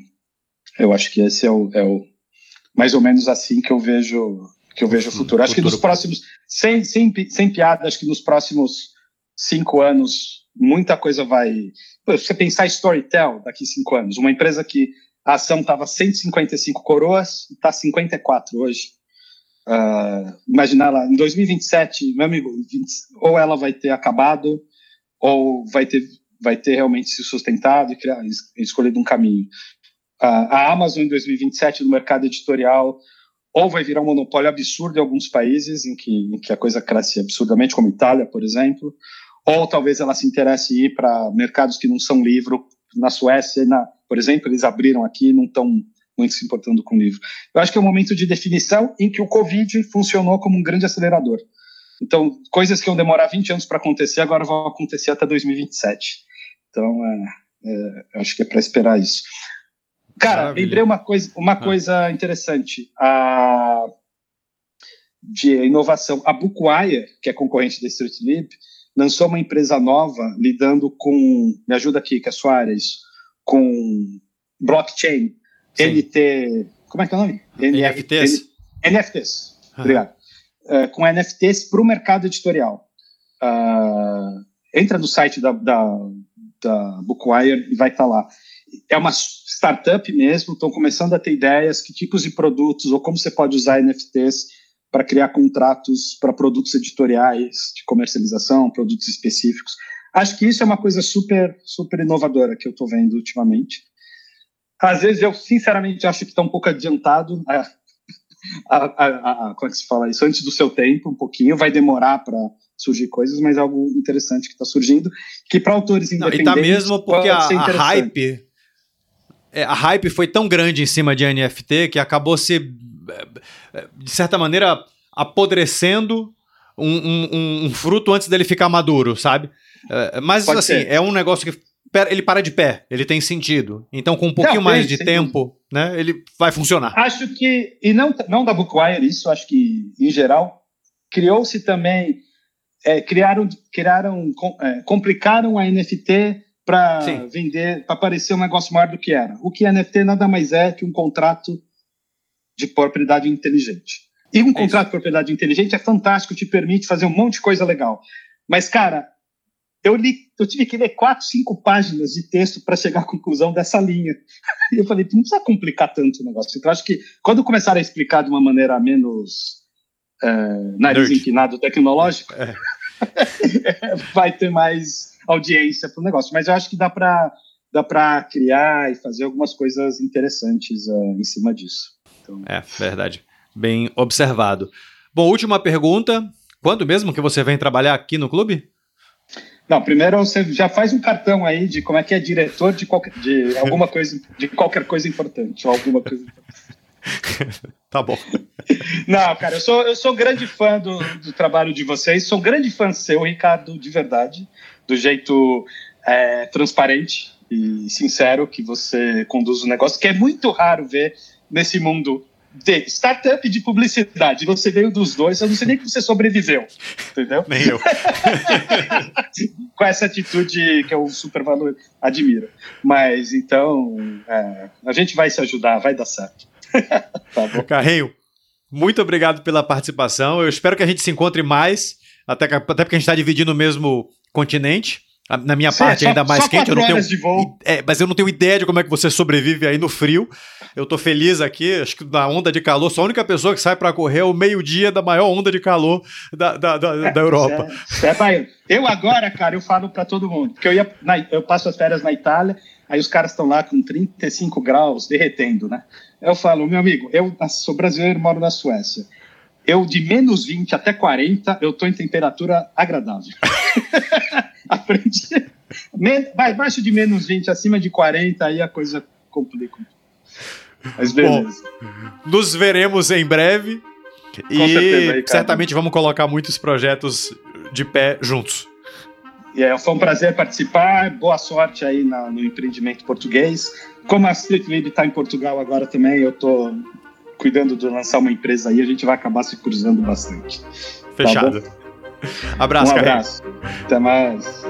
eu acho que esse é o, é o mais ou menos assim que eu vejo que eu vejo o futuro. Acho futuro. que nos próximos, sem, sem, sem piada, acho que nos próximos cinco anos muita coisa vai. Você pensar Storytel daqui cinco anos, uma empresa que a ação estava 155 coroas, está 54 hoje. Uh, imaginar lá, em 2027, meu amigo, 20, ou ela vai ter acabado, ou vai ter, vai ter realmente se sustentado e criar, escolhido um caminho a Amazon em 2027 no mercado editorial ou vai virar um monopólio absurdo em alguns países em que, em que a coisa cresce absurdamente, como Itália, por exemplo, ou talvez ela se interesse em ir para mercados que não são livro. Na Suécia, na, por exemplo, eles abriram aqui e não estão muito se importando com livro. Eu acho que é um momento de definição em que o Covid funcionou como um grande acelerador. Então, coisas que iam demorar 20 anos para acontecer, agora vão acontecer até 2027. Então, é, é, acho que é para esperar isso. Cara, Maravilha. lembrei uma coisa, uma ah. coisa interessante. A, de inovação. A Bookwire, que é concorrente da StreetLib, lançou uma empresa nova lidando com. Me ajuda aqui, que é a sua área, isso. Com blockchain, Sim. NT. Como é que é o nome? NFTs. NFTs. Obrigado. Uh, com NFTs para o mercado editorial. Uh, entra no site da, da, da Bookwire e vai estar tá lá é uma startup mesmo, estão começando a ter ideias, que tipos de produtos ou como você pode usar NFTs para criar contratos para produtos editoriais de comercialização, produtos específicos. Acho que isso é uma coisa super, super inovadora que eu estou vendo ultimamente. Às vezes eu, sinceramente, acho que está um pouco adiantado. A, a, a, como é que se fala isso? Antes do seu tempo, um pouquinho. Vai demorar para surgir coisas, mas é algo interessante que está surgindo. Que para autores independentes. Não, e tá mesmo porque a, a hype. É, a hype foi tão grande em cima de NFT que acabou se, de certa maneira, apodrecendo um, um, um fruto antes dele ficar maduro, sabe? É, mas, Pode assim, ser. é um negócio que ele para de pé, ele tem sentido. Então, com um pouquinho não, mais de tempo, né, ele vai funcionar. Acho que, e não, não da Bookwire, isso acho que, em geral, criou-se também, é, criaram, criaram é, complicaram a NFT para vender, para parecer um negócio maior do que era. O que NFT nada mais é que um contrato de propriedade inteligente. E um é contrato de propriedade inteligente é fantástico, te permite fazer um monte de coisa legal. Mas, cara, eu, li, eu tive que ler quatro, cinco páginas de texto para chegar à conclusão dessa linha. [LAUGHS] E eu falei, não precisa complicar tanto o negócio. Então, acho que quando começar a explicar de uma maneira menos é, nariz Nerd. tecnológico, é. [LAUGHS] vai ter mais audiência para o negócio. Mas eu acho que dá para dá para criar e fazer algumas coisas interessantes uh, em cima disso. Então... É, verdade. Bem observado. Bom, última pergunta. Quando mesmo que você vem trabalhar aqui no clube? Não, primeiro você já faz um cartão aí de como é que é diretor de, qualquer, de alguma [LAUGHS] coisa, de qualquer coisa importante, ou alguma coisa importante. [LAUGHS] tá bom. Não, cara, eu sou, eu sou grande fã do, do trabalho de vocês, sou grande fã seu, Ricardo, de verdade, do jeito é, transparente e sincero que você conduz o negócio, que é muito raro ver nesse mundo de startup de publicidade, você veio dos dois, eu não sei nem que você sobreviveu, entendeu? Nem eu. [LAUGHS] Com essa atitude que eu super valor, admiro. Mas então, é, a gente vai se ajudar, vai dar certo. [LAUGHS] tá bom. Carreio, muito obrigado pela participação. Eu espero que a gente se encontre mais, até, até porque a gente está dividindo o mesmo continente. Na minha Sim, parte, é ainda mais quente, eu não tenho. É, mas eu não tenho ideia de como é que você sobrevive aí no frio. Eu tô feliz aqui, acho que na onda de calor, sou a única pessoa que sai para correr ao meio-dia da maior onda de calor da, da, da, da Europa. É, eu agora, cara, eu falo para todo mundo, porque eu, ia na, eu passo as férias na Itália, aí os caras estão lá com 35 graus, derretendo, né? Eu falo, meu amigo, eu sou brasileiro, moro na Suécia eu de menos 20 até 40, eu estou em temperatura agradável. [LAUGHS] a frente. Vai abaixo de menos 20, acima de 40, aí a coisa complica. Mas beleza. Bom, nos veremos em breve. Com e certeza, certamente vamos colocar muitos projetos de pé juntos. É, foi um prazer participar. Boa sorte aí na, no empreendimento português. Como a Street Lib está em Portugal agora também, eu estou cuidando de lançar uma empresa aí, a gente vai acabar se cruzando bastante. Fechado. Tá abraço, um abraço. Até mais.